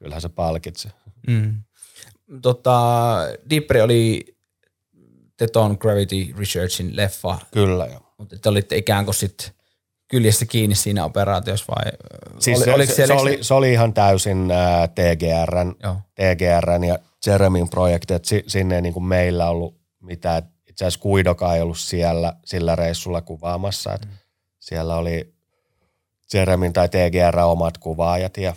kyllähän se palkitsi. Mm. Tota, Deepri oli Teton Gravity Researchin leffa. Kyllä joo. Mutta te olitte ikään kuin sitten kyljessä kiinni siinä operaatiossa vai siis oli, se, oliko se, se, oli, se oli ihan täysin äh, TGRn, TGRn ja Jeremin projekti, että si, sinne ei niin kuin meillä ollut mitään, itse asiassa Kuidokaan ei ollut siellä sillä reissulla kuvaamassa, mm. siellä oli Jeremin tai TGR omat kuvaajat ja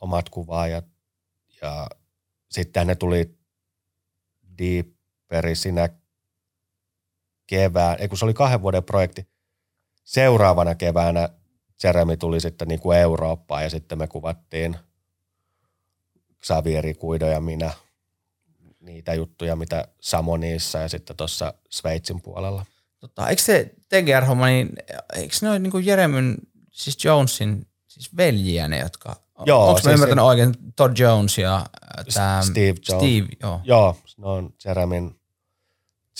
omat kuvaajat. Ja sitten ne tuli Deeperi siinä kevään, ei kun se oli kahden vuoden projekti, seuraavana keväänä Jeremy tuli sitten niin kuin Eurooppaan ja sitten me kuvattiin, Xavieri Kuido ja minä niitä juttuja, mitä Samoniissa ja sitten tuossa Sveitsin puolella. Tota, eikö se TGR-homma, niin eikö ne ole niin Jeremyn, siis Jonesin, siis veljiä ne, jotka, Joo, onko mä siis ymmärtänyt se- oikein, Todd Jones ja tämä Steve Jones. Steve, joo. Joo, ne on Jeremin,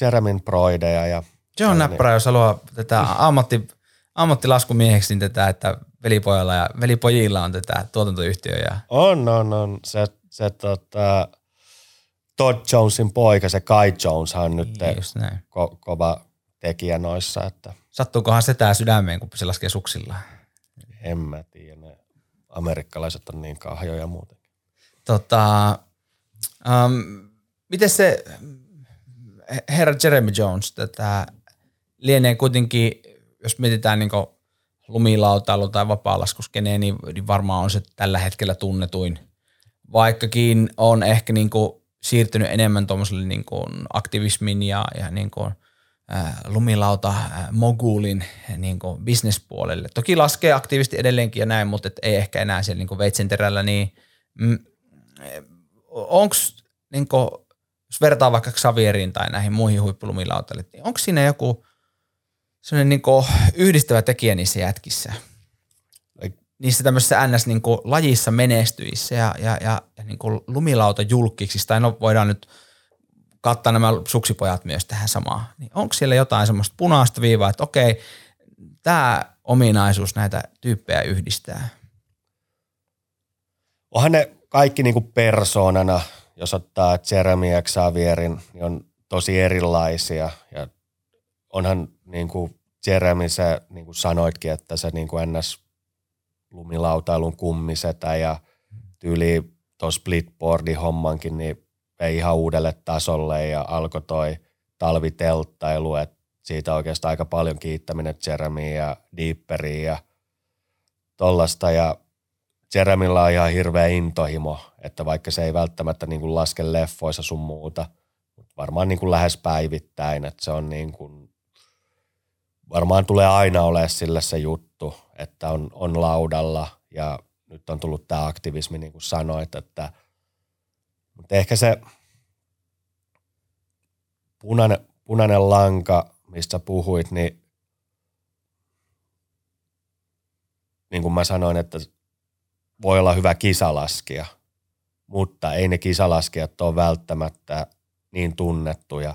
Jeremin proideja ja Se on Niin. näppärä, jos haluaa tätä ammatti, ammattilaskumieheksi, niin tätä, että velipojalla ja velipojilla on tätä tuotantoyhtiö ja on, on, on. Se, se tota, Todd Jonesin poika, se Kai Jones on nyt Niin, ko- kova tekijä noissa, että Sattuukohan se tää sydämeen, kun se laskee suksillaan? en mä tiedä. Amerikkalaiset on niin kahjoja muuten. Tota, um, miten se herra Jeremy Jones, tätä lienee kuitenkin, jos mietitään niin lumilautailu tai vapaalaskuskene, niin, niin varmaan on se tällä hetkellä tunnetuin. Vaikkakin on ehkä niin kuin siirtynyt enemmän tuommoiselle niin kuin aktivismin ja, ja niin kuin, lumilauta mogulin niin bisnespuolelle. Toki laskee aktiivisesti edelleenkin ja näin, mutta et ei ehkä enää siellä niin veitsenterällä, niin mm, onko, niin kuin, jos vertaa vaikka Xavieriin tai näihin muihin huippulumilautaille, niin onko siinä joku sellainen niin kuin yhdistävä tekijä niissä jätkissä? Niissä tämmöisissä ns. Niin menestyissä ja, ja, ja, ja niin kuin lumilautajulkiksissa, tai no voidaan nyt kattaa nämä suksipojat myös tähän samaan. Niin onko siellä jotain semmoista punaista viivaa, että okei, tämä ominaisuus näitä tyyppejä yhdistää? Onhan ne kaikki niinku persoonana, jos ottaa Jeremy ja Xavierin, niin on tosi erilaisia. Ja onhan niinku Jeremy, se niin kuin sanoitkin, että se niinku ns. lumilautailun kummisetä ja tyyli tuon splitboardin hommankin, niin vei ihan uudelle tasolle ja alkoi toi talvitelttailu, että siitä oikeastaan aika paljon kiittäminen Jeremyä ja Deeperiä ja tollasta. Ja Jeremillä on ihan hirveä intohimo, että vaikka se ei välttämättä niin kuin laske leffoissa sun muuta, mutta varmaan niin kuin lähes päivittäin, että se on niin kuin, varmaan tulee aina olemaan sille se juttu, että on, on laudalla. Ja nyt on tullut tämä aktivismi, niin kuin sanoit, että mutta ehkä se punainen, punainen lanka, mistä puhuit, niin niin kuin mä sanoin, että voi olla hyvä kisalaskija, mutta ei ne kisalaskijat ole välttämättä niin tunnettuja,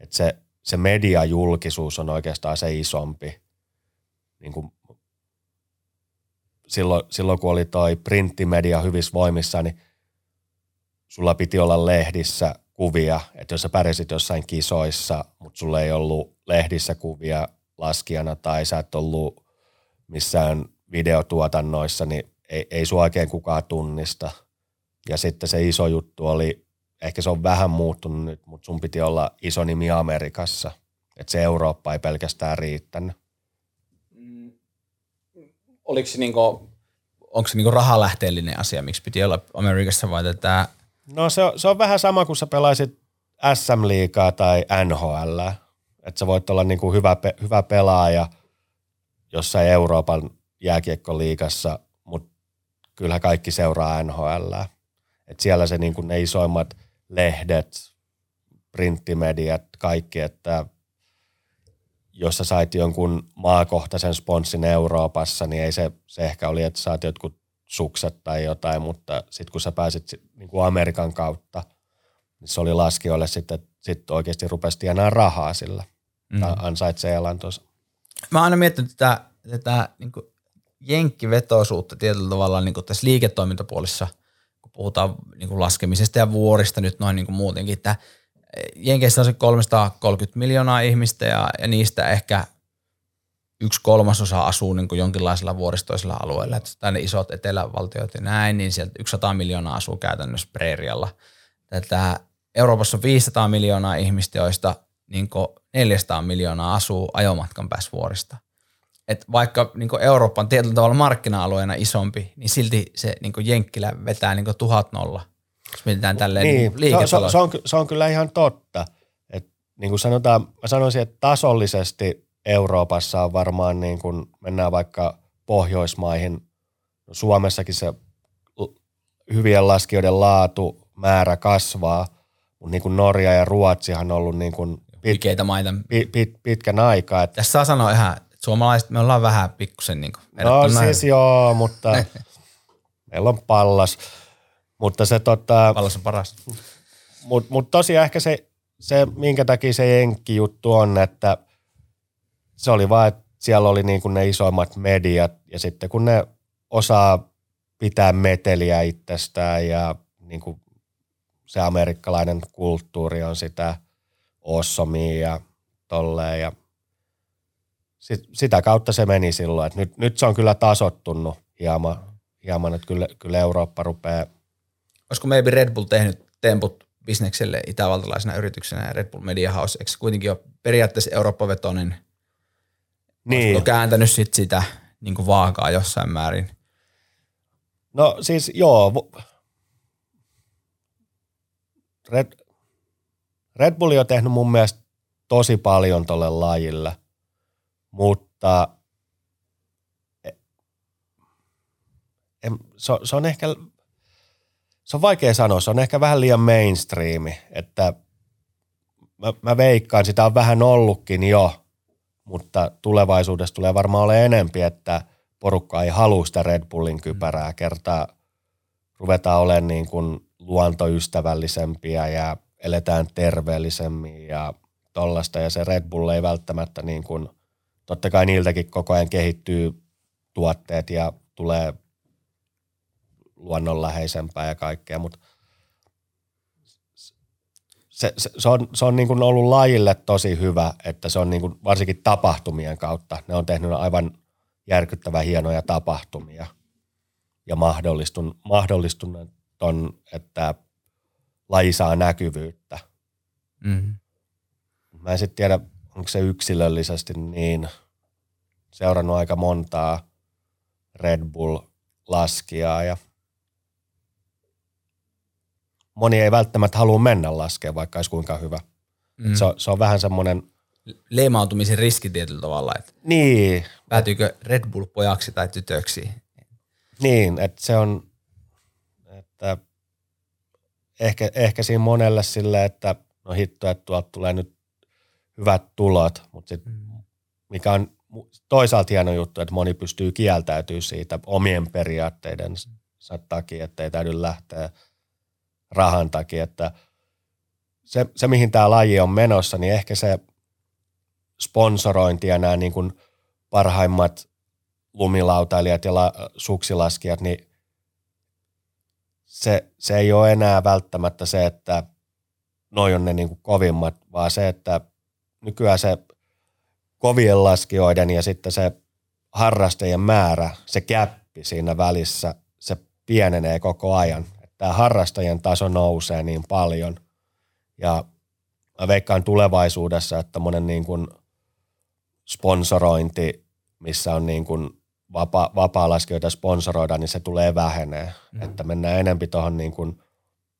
että se, se mediajulkisuus on oikeastaan se isompi. Niin kuin silloin, silloin, kun oli toi printtimedia hyvissä voimissa, niin sulla piti olla lehdissä kuvia, että jos sä pärjäsit jossain kisoissa, mutta sulla ei ollut lehdissä kuvia laskijana tai sä et ollut missään videotuotannoissa, niin ei, ei sua oikein kukaan tunnista. Ja sitten se iso juttu oli, ehkä se on vähän muuttunut nyt, mutta sun piti olla iso nimi Amerikassa. Että se Eurooppa ei pelkästään riittänyt. Oliko se niinku, onko se niinku rahalähteellinen asia, miksi piti olla Amerikassa vai tätä No se on, se on vähän sama kuin sä pelaisit SM-liigaa tai NHL. Että sä voit olla niinku hyvä, pe- hyvä pelaaja jossain Euroopan jääkiekkoliigassa, mutta kyllähän kaikki seuraa NHL. Et siellä se niinku ne isoimmat lehdet, printtimediat, kaikki, että jos sä sait jonkun maakohtaisen sponssin Euroopassa, niin ei se, se ehkä oli, että saat jotkut sukset tai jotain, mutta sitten kun sä pääsit sit, niin kuin Amerikan kautta, niin se oli laskijoille sitten, sit oikeasti rupesi tienaa rahaa sillä. Mm. Ansaitsee elantonsa. Mä oon aina miettinyt tätä, tätä niin jenkkivetoisuutta tietyllä tavalla niin kuin tässä liiketoimintapuolissa, kun puhutaan niin kuin laskemisesta ja vuorista nyt noin niin kuin muutenkin, että Jenkeissä on se 330 miljoonaa ihmistä ja, ja niistä ehkä yksi kolmasosa asuu niin kuin jonkinlaisella vuoristoisella alueella, että tänne isot etelävaltiot ja näin, niin sieltä 100 miljoonaa asuu käytännössä preerialla. Tätä Euroopassa on 500 miljoonaa ihmistä, joista niin 400 miljoonaa asuu ajomatkan päässä vuorista. Et vaikka niin Eurooppa on tietyllä tavalla markkina-alueena isompi, niin silti se niin Jenkkilä vetää niin tuhat nolla, jos mietitään tälleen niin, Niin, se, on, se, on, se on kyllä ihan totta. Et, niin kuin sanotaan, mä sanoisin, että tasollisesti Euroopassa on varmaan, niin kuin mennään vaikka Pohjoismaihin, no Suomessakin se hyvien laskijoiden laatu, määrä kasvaa, mutta niin kuin Norja ja Ruotsihan on ollut niin kuin pit, maita. pit, pit, pitkän aikaa. Että, Tässä saa sanoa ihan, että suomalaiset me ollaan vähän pikkusen niin kuin no siis joo, mutta <laughs> meillä on pallas. Mutta se tota, Pallas on paras. Mutta mut tosiaan ehkä se, se, minkä takia se jenkki-juttu on, että se oli vaan, että siellä oli niin kuin ne isoimmat mediat ja sitten kun ne osaa pitää meteliä itsestään ja niin kuin se amerikkalainen kulttuuri on sitä awesomea ja tolleen ja sit, sitä kautta se meni silloin, että nyt, nyt se on kyllä tasottunut hieman, hieman että kyllä, kyllä Eurooppa rupeaa. Olisiko maybe Red Bull tehnyt temput bisnekselle itävaltalaisena yrityksenä ja Red Bull Media House, eikö kuitenkin ole periaatteessa Eurooppa-vetoinen, niin. olisiko kääntänyt sit sitä niin kuin vaakaa jossain määrin? No siis joo, Red, Red Bull on tehnyt mun mielestä tosi paljon tolle lajille, mutta en, se, on- se on ehkä, se on vaikea sanoa, se on ehkä vähän liian mainstreami, että mä, mä veikkaan, sitä on vähän ollutkin jo, mutta tulevaisuudessa tulee varmaan olemaan enempi, että porukka ei halua sitä Red Bullin kypärää, kertaa. Ruvetaan olemaan niin kuin luontoystävällisempiä ja eletään terveellisemmin ja tollasta, ja se Red Bull ei välttämättä niin kuin, totta kai niiltäkin koko ajan kehittyy tuotteet ja tulee luonnonläheisempää ja kaikkea, mutta se, se, se on, se on niin kuin ollut lajille tosi hyvä, että se on niin kuin varsinkin tapahtumien kautta. Ne on tehnyt aivan järkyttävän hienoja tapahtumia ja mahdollistun, mahdollistunut on, että laji saa näkyvyyttä. Mm-hmm. Mä en sitten tiedä, onko se yksilöllisesti niin. Seurannut aika montaa Red Bull-laskijaa ja moni ei välttämättä halua mennä laskea, vaikka olisi kuinka hyvä. Mm. Mm. Se, on, se on vähän semmoinen, Leimautumisen riski tietyllä tavalla, että niin, päätyykö Red Bull pojaksi tai tytöksi. niin, että se on, että ehkä, ehkä siinä monelle sille, että no hitto, että tuolta tulee nyt hyvät tulot, mutta sit, mikä on toisaalta hieno juttu, että moni pystyy kieltäytyä siitä omien periaatteidensa takia, että ei täydy lähteä rahan takia, että se, se mihin tämä laji on menossa, niin ehkä se sponsorointi ja nämä niin kuin parhaimmat lumilautailijat ja la, suksilaskijat, niin se, se ei ole enää välttämättä se, että noi on ne niin kuin kovimmat, vaan se, että nykyään se kovien laskijoiden ja sitten se harrastajien määrä, se käppi siinä välissä, se pienenee koko ajan. Tämä harrastajien taso nousee niin paljon ja mä veikkaan tulevaisuudessa, että monen niin kuin sponsorointi, missä on niin kuin vapa, vapaa-laskijoita sponsoroida, niin se tulee vähenee. Mm. Että mennään enempi tuohon niin kuin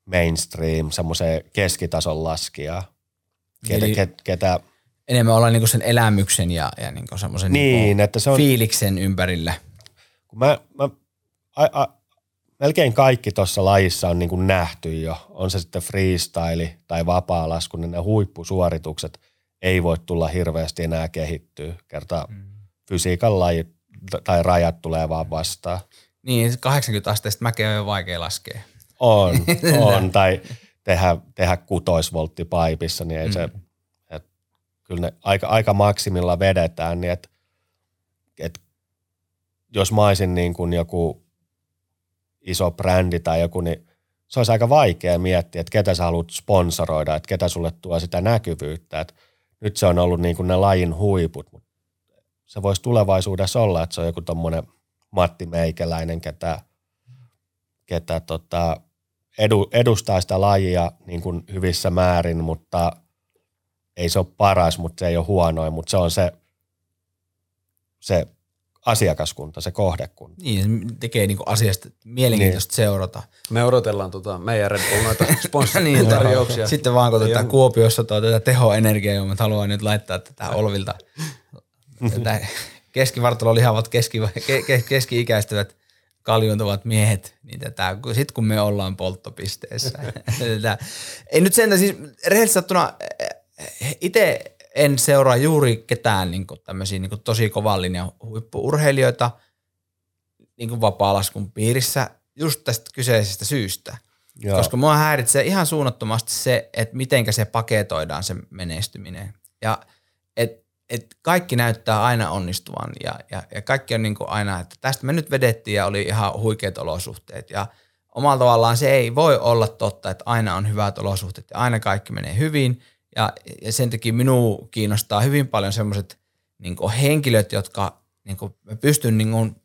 mainstream, semmoiseen keskitason laskijaa. Ketä, Eli- ketä, Enemmän olla niinku sen elämyksen ja, ja niinku semmoisen Niin, niinku että se on- fiiliksen ympärillä. kun mä, mä a, a, melkein kaikki tuossa lajissa on niin kuin nähty jo. On se sitten freestyle tai vapaa-lasku, niin ne huippusuoritukset ei voi tulla hirveästi enää kehittyä. Kerta mm. fysiikan lajit tai rajat tulee vaan vastaan. Niin, 80 asteista mäkeä on vaikea laskea. On, <laughs> on. tai tehdä, tehdä kutoisvoltti paipissa, niin ei mm. se, et, kyllä ne aika, aika maksimilla vedetään, niin että et, jos mä olisin niin kuin joku iso brändi tai joku, niin se olisi aika vaikea miettiä, että ketä sä haluat sponsoroida, että ketä sulle tuo sitä näkyvyyttä. Et nyt se on ollut niin kuin ne lajin huiput, mutta se voisi tulevaisuudessa olla, että se on joku tommonen Matti Meikäläinen, ketä, ketä tota, edu, edustaa sitä lajia niin kuin hyvissä määrin, mutta ei se ole paras, mutta se ei ole huonoin, mutta se on se, se asiakaskunta, se kohdekunta. Niin, se tekee niinku asiasta mielenkiintoista niin. seurata. Me odotellaan tota meidän Red Bull noita <laughs> niin, sponssaritarjouksia. Sitten vaan kun tätä on- Kuopiossa tuo tätä tehoenergiaa, mä haluan nyt laittaa tätä Olvilta tätä keskivartalo lihavat keski, ke, ke, keski-ikäistyvät kaljuntuvat miehet, niin tätä, sit kun me ollaan polttopisteessä. <laughs> tätä, ei nyt sen, siis rehellisesti sattuna, itse en seuraa juuri ketään niin tämmöisiä niin tosi kovan linjan huippuurheilijoita niin vapaa-laskun piirissä just tästä kyseisestä syystä. Joo. Koska mua häiritsee ihan suunnattomasti se, että mitenkä se paketoidaan se menestyminen. Ja et, et kaikki näyttää aina onnistuvan ja, ja, ja kaikki on niin kuin aina, että tästä me nyt vedettiin ja oli ihan huikeat olosuhteet. Ja omalla tavallaan se ei voi olla totta, että aina on hyvät olosuhteet ja aina kaikki menee hyvin. Ja, ja sen takia minua kiinnostaa hyvin paljon semmoiset niin henkilöt, jotka niin kuin, mä pystyn niin kuin,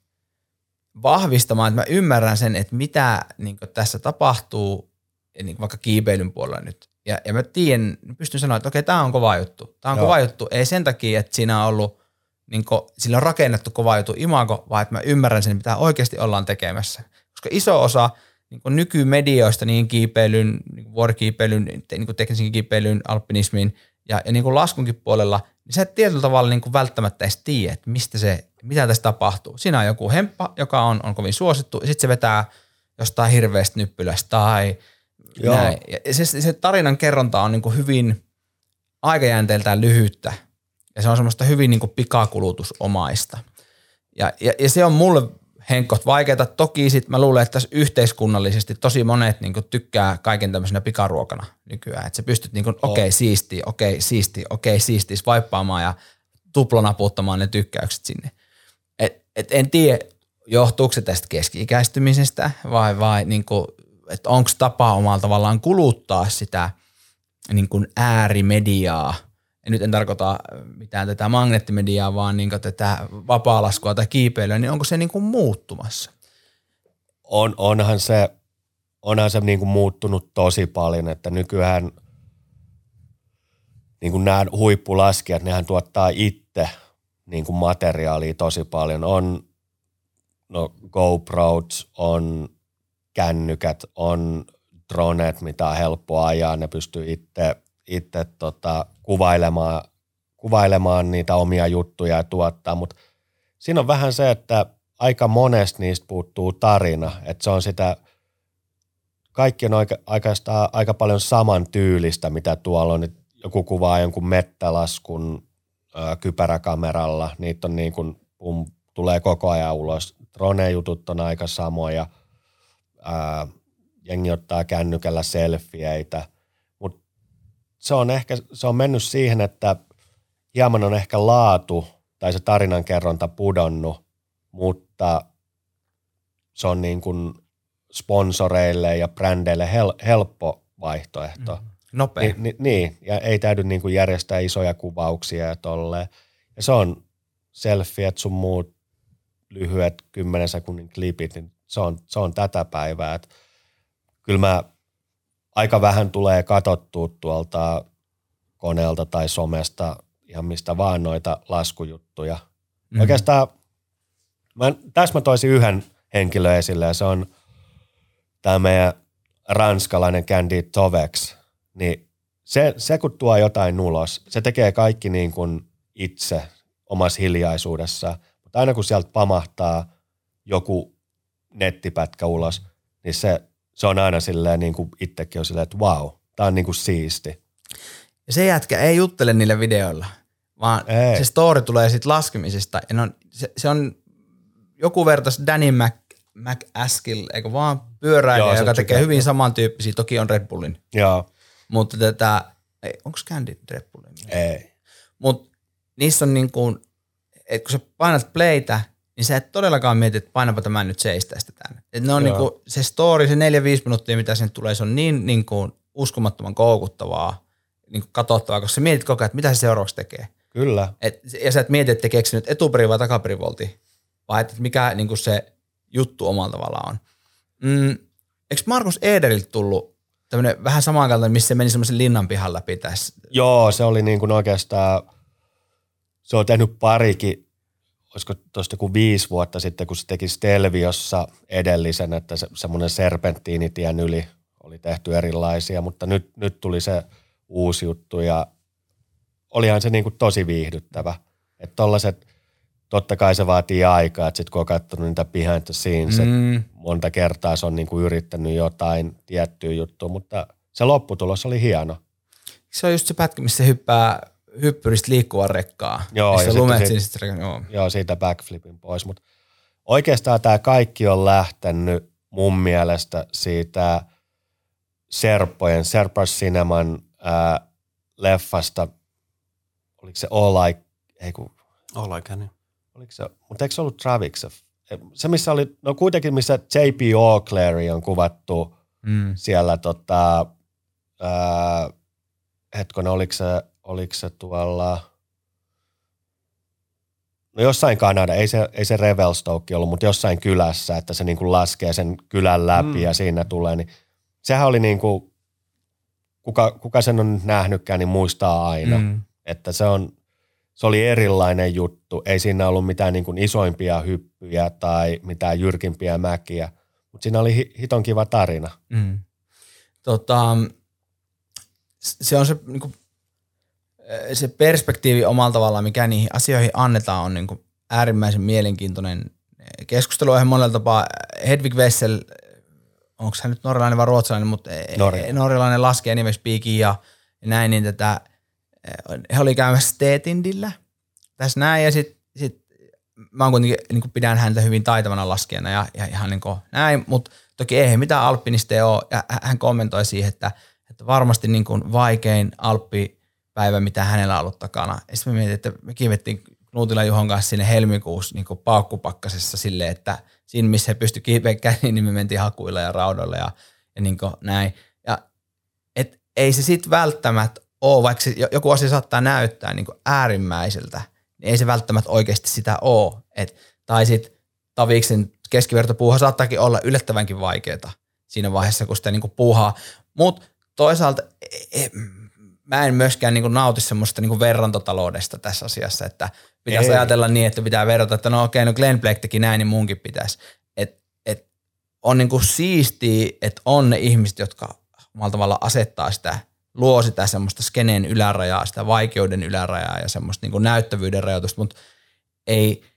vahvistamaan, että mä ymmärrän sen, että mitä niin tässä tapahtuu niin vaikka kiipeilyn puolella nyt. Ja, ja mä tiedän, pystyn sanoa, että okei, tämä on kova juttu. Tämä on Joo. kova juttu, ei sen takia, että siinä on ollut, niin kuin, sillä on rakennettu kova juttu imago, vaan että mä ymmärrän sen, mitä oikeasti ollaan tekemässä. Koska iso osa niin kuin nykymedioista, niin kiipeilyn, niin vuorikiipeilyn, niin kuin teknisen kiipeilyn, alpinismin ja, ja niin kuin laskunkin puolella, niin sä et tietyllä tavalla niin kuin välttämättä edes tiedä, että mistä se, mitä tässä tapahtuu. Siinä on joku hemppa, joka on, on kovin suosittu, ja sitten se vetää jostain hirveästä nyppylästä tai Joo. näin. Ja se, se tarinan kerronta on niin kuin hyvin aikajänteeltään lyhyttä, ja se on semmoista hyvin niin kuin pikakulutusomaista. Ja, ja, ja se on mulle henkot vaikeita. Toki sit mä luulen, että tässä yhteiskunnallisesti tosi monet niin tykkää kaiken tämmöisenä pikaruokana nykyään. Että sä pystyt niin okei okay, siisti, okei okay, siisti, okei okay, siisti, vaippaamaan ja tuplanaputtamaan ne tykkäykset sinne. Et, et en tiedä, johtuuko se tästä keski-ikäistymisestä vai, vai niin että onko tapa omalla tavallaan kuluttaa sitä niin kuin äärimediaa – ja nyt en tarkoita mitään tätä magneettimediaa, vaan niin tätä vapaa-laskua tai kiipeilyä, niin onko se niin kuin muuttumassa? On, onhan se, onhan se niin kuin muuttunut tosi paljon, että nykyään niin kuin nämä huippulaskijat, nehän tuottaa itse niin kuin materiaalia tosi paljon. On no GoPros, on kännykät, on dronet, mitä on helppo ajaa, ne pystyy itse itse tota, kuvailemaan, kuvailemaan niitä omia juttuja ja tuottaa, mutta siinä on vähän se, että aika monesta niistä puuttuu tarina, että se on sitä, kaikki on aika, aika paljon saman tyylistä, mitä tuolla on, joku kuvaa jonkun mettälaskun ää, kypäräkameralla, niitä on niin kuin, pum, tulee koko ajan ulos, drone-jutut on aika samoja, ää, jengi ottaa kännykällä selfieitä – se on ehkä se on mennyt siihen, että hieman on ehkä laatu tai se tarinankerronta pudonnut, mutta se on niin kuin sponsoreille ja brändeille hel, helppo vaihtoehto. Mm. Nopea. Ni, ni, niin, ja ei täydy niin kuin järjestää isoja kuvauksia ja tolleen. Ja se on selfie, sun muut lyhyet 10 sekunnin klipit, niin se on, se on tätä päivää. Et kyllä mä aika vähän tulee katsottua tuolta koneelta tai somesta ihan mistä vaan noita laskujuttuja. Mm-hmm. Oikeastaan mä, tässä mä toisin yhden henkilön esille ja se on tämä meidän ranskalainen Candy Tovex. Niin se, se, kun tuo jotain ulos, se tekee kaikki niin kuin itse omassa hiljaisuudessa. Mutta aina kun sieltä pamahtaa joku nettipätkä ulos, niin se se on aina silleen niin kuin itsekin on silleen, että wow, tää on niin kuin siisti. Ja se jätkä ei juttele niillä videoilla, vaan ei. se story tulee sitten laskemisesta. Ja on, se, se, on joku vertas Danny Mac, McAskill, eikö vaan pyöräilijä, joka tekee hyvin hyvin samantyyppisiä, toki on Red Bullin. Joo. Mutta tätä, onko Candy Red Bullin? Ei. Mutta niissä on niin kuin, että kun sä painat playtä, niin sä et todellakaan mieti, että painapa tämän nyt seistä tänne. Et ne on niinku, se story, se 4-5 minuuttia, mitä sen tulee, se on niin niinku uskomattoman koukuttavaa, niinku katsottavaa, koska sä mietit koko ajan, että mitä se seuraavaksi tekee. Kyllä. Et, ja sä et mieti, että tekeekö se nyt etuperi vai takaperivolti, vai että mikä niinku se juttu omalla tavallaan on. Mm, eikö Markus Ederiltä tullut tämmöinen vähän samankaltainen, missä se meni semmoisen linnan pihan läpi tässä? Joo, se oli niin kuin oikeastaan, se on tehnyt parikin olisiko tuosta kuin viisi vuotta sitten, kun se teki Stelviossa edellisen, että se, semmoinen serpenttiinitien yli oli tehty erilaisia, mutta nyt, nyt tuli se uusi juttu ja olihan se niin kuin tosi viihdyttävä. Että tollaset totta kai se vaatii aikaa, että sitten kun on katsonut niitä behind the scenes, mm. monta kertaa se on niinku yrittänyt jotain tiettyä juttua, mutta se lopputulos oli hieno. Se on just se pätkä, missä hyppää hyppyristä liikkuvaa rekkaa. Joo, ja lumet siitä, siitä, joo. joo, siitä backflipin pois, mutta oikeastaan tämä kaikki on lähtenyt mun mielestä siitä Serppojen, Serpas Cineman ää, leffasta, oliko se All I, ei kun, All I Can, oliko se, mutta eikö se ollut Travix? Se, missä oli, no kuitenkin missä J.P. O'Cleary on kuvattu mm. siellä tota, ää, hetkon, oliko se, oliko se tuolla, no jossain Kanada, ei se, ei se Revelstoke ollut, mutta jossain kylässä, että se niinku laskee sen kylän läpi mm. ja siinä tulee, niin sehän oli niinku, kuka, kuka sen on nähnytkään, niin muistaa aina, mm. että se on, se oli erilainen juttu. Ei siinä ollut mitään niin kuin isoimpia hyppyjä tai mitään jyrkimpiä mäkiä, mutta siinä oli hiton kiva tarina. Mm. Tota, se on se, niin kuin, se perspektiivi omalla tavallaan, mikä niihin asioihin annetaan, on niin kuin äärimmäisen mielenkiintoinen keskustelu. Eihän monella tapaa Hedvig Wessel, onko hän nyt norjalainen vai ruotsalainen, mutta Norja. norjalainen laskee nimespiikin ja näin, niin tätä, he oli käymässä Steetindillä tässä näin ja sitten sit, mä oon kuitenkin, niin kuin pidän häntä hyvin taitavana laskijana ja, ja ihan niin kuin näin, mutta toki ei mitään alppinisteja ole ja hän kommentoi siihen, että – että varmasti niin kuin vaikein alppipäivä, mitä hänellä on ollut takana. Ja sitten me mietin, että me kiivettiin Knutila Juhon kanssa sinne helmikuussa niin paukkupakkasessa silleen, että siinä missä he pystyi kiipeämään, niin me mentiin hakuilla ja raudoilla ja, ja niin näin. Ja et ei se sitten välttämättä ole, vaikka se, joku asia saattaa näyttää niin äärimmäiseltä, niin ei se välttämättä oikeasti sitä ole. Et, tai sitten Taviksen keskivertopuuha saattaakin olla yllättävänkin vaikeaa siinä vaiheessa, kun sitä niin puuhaa. Mutta toisaalta e, e, mä en myöskään niin nauti semmoista niin verrantotaloudesta tässä asiassa, että pitäisi Ei. ajatella niin, että pitää verrata, että no okei, no Glenn Blake teki näin, niin munkin pitäisi. Et, et on niin kuin siistiä, että on ne ihmiset, jotka omalla tavalla asettaa sitä, luo sitä semmoista skeneen ylärajaa, sitä vaikeuden ylärajaa ja semmoista niin näyttävyyden rajoitusta, mutta ei –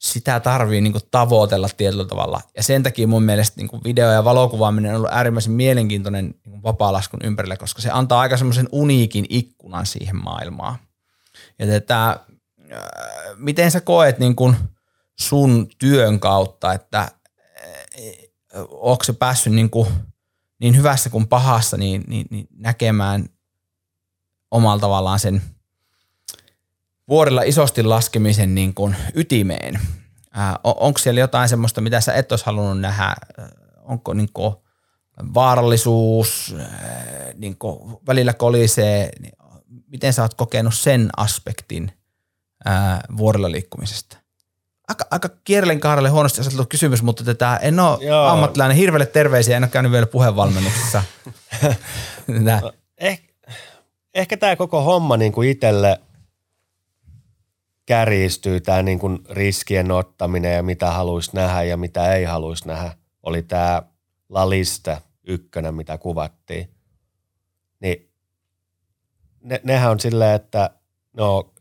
sitä tarvii niin tavoitella tietyllä tavalla. Ja sen takia mun mielestä niin video- ja valokuvaaminen on ollut äärimmäisen mielenkiintoinen niin vapaa-laskun ympärillä, koska se antaa aika semmoisen uniikin ikkunan siihen maailmaan. Ja tätä, äh, miten sä koet niin kuin sun työn kautta, että äh, onko se päässyt niin, kuin, niin hyvässä kuin pahassa niin, niin, niin näkemään omalla tavallaan sen – vuorilla isosti laskemisen niin kuin ytimeen. Onko siellä jotain semmoista, mitä sä et olisi halunnut nähdä? Onko niin kuin vaarallisuus, niin kuin välillä kolisee, niin miten sä oot kokenut sen aspektin ää, vuorilla liikkumisesta? Aika, aika kierrelen kaarelle huonosti aseteltu kysymys, mutta tätä en ole Joo. ammattilainen. Hirveelle terveisiä, en ole käynyt vielä puheenvalmennuksessa. <laughs> eh, ehkä tämä koko homma niin kuin itselle – kärjistyy tämä niin kuin riskien ottaminen ja mitä haluaisi nähdä ja mitä ei haluaisi nähdä, oli tämä Lalista ykkönen, mitä kuvattiin. Niin ne, nehän on silleen, että no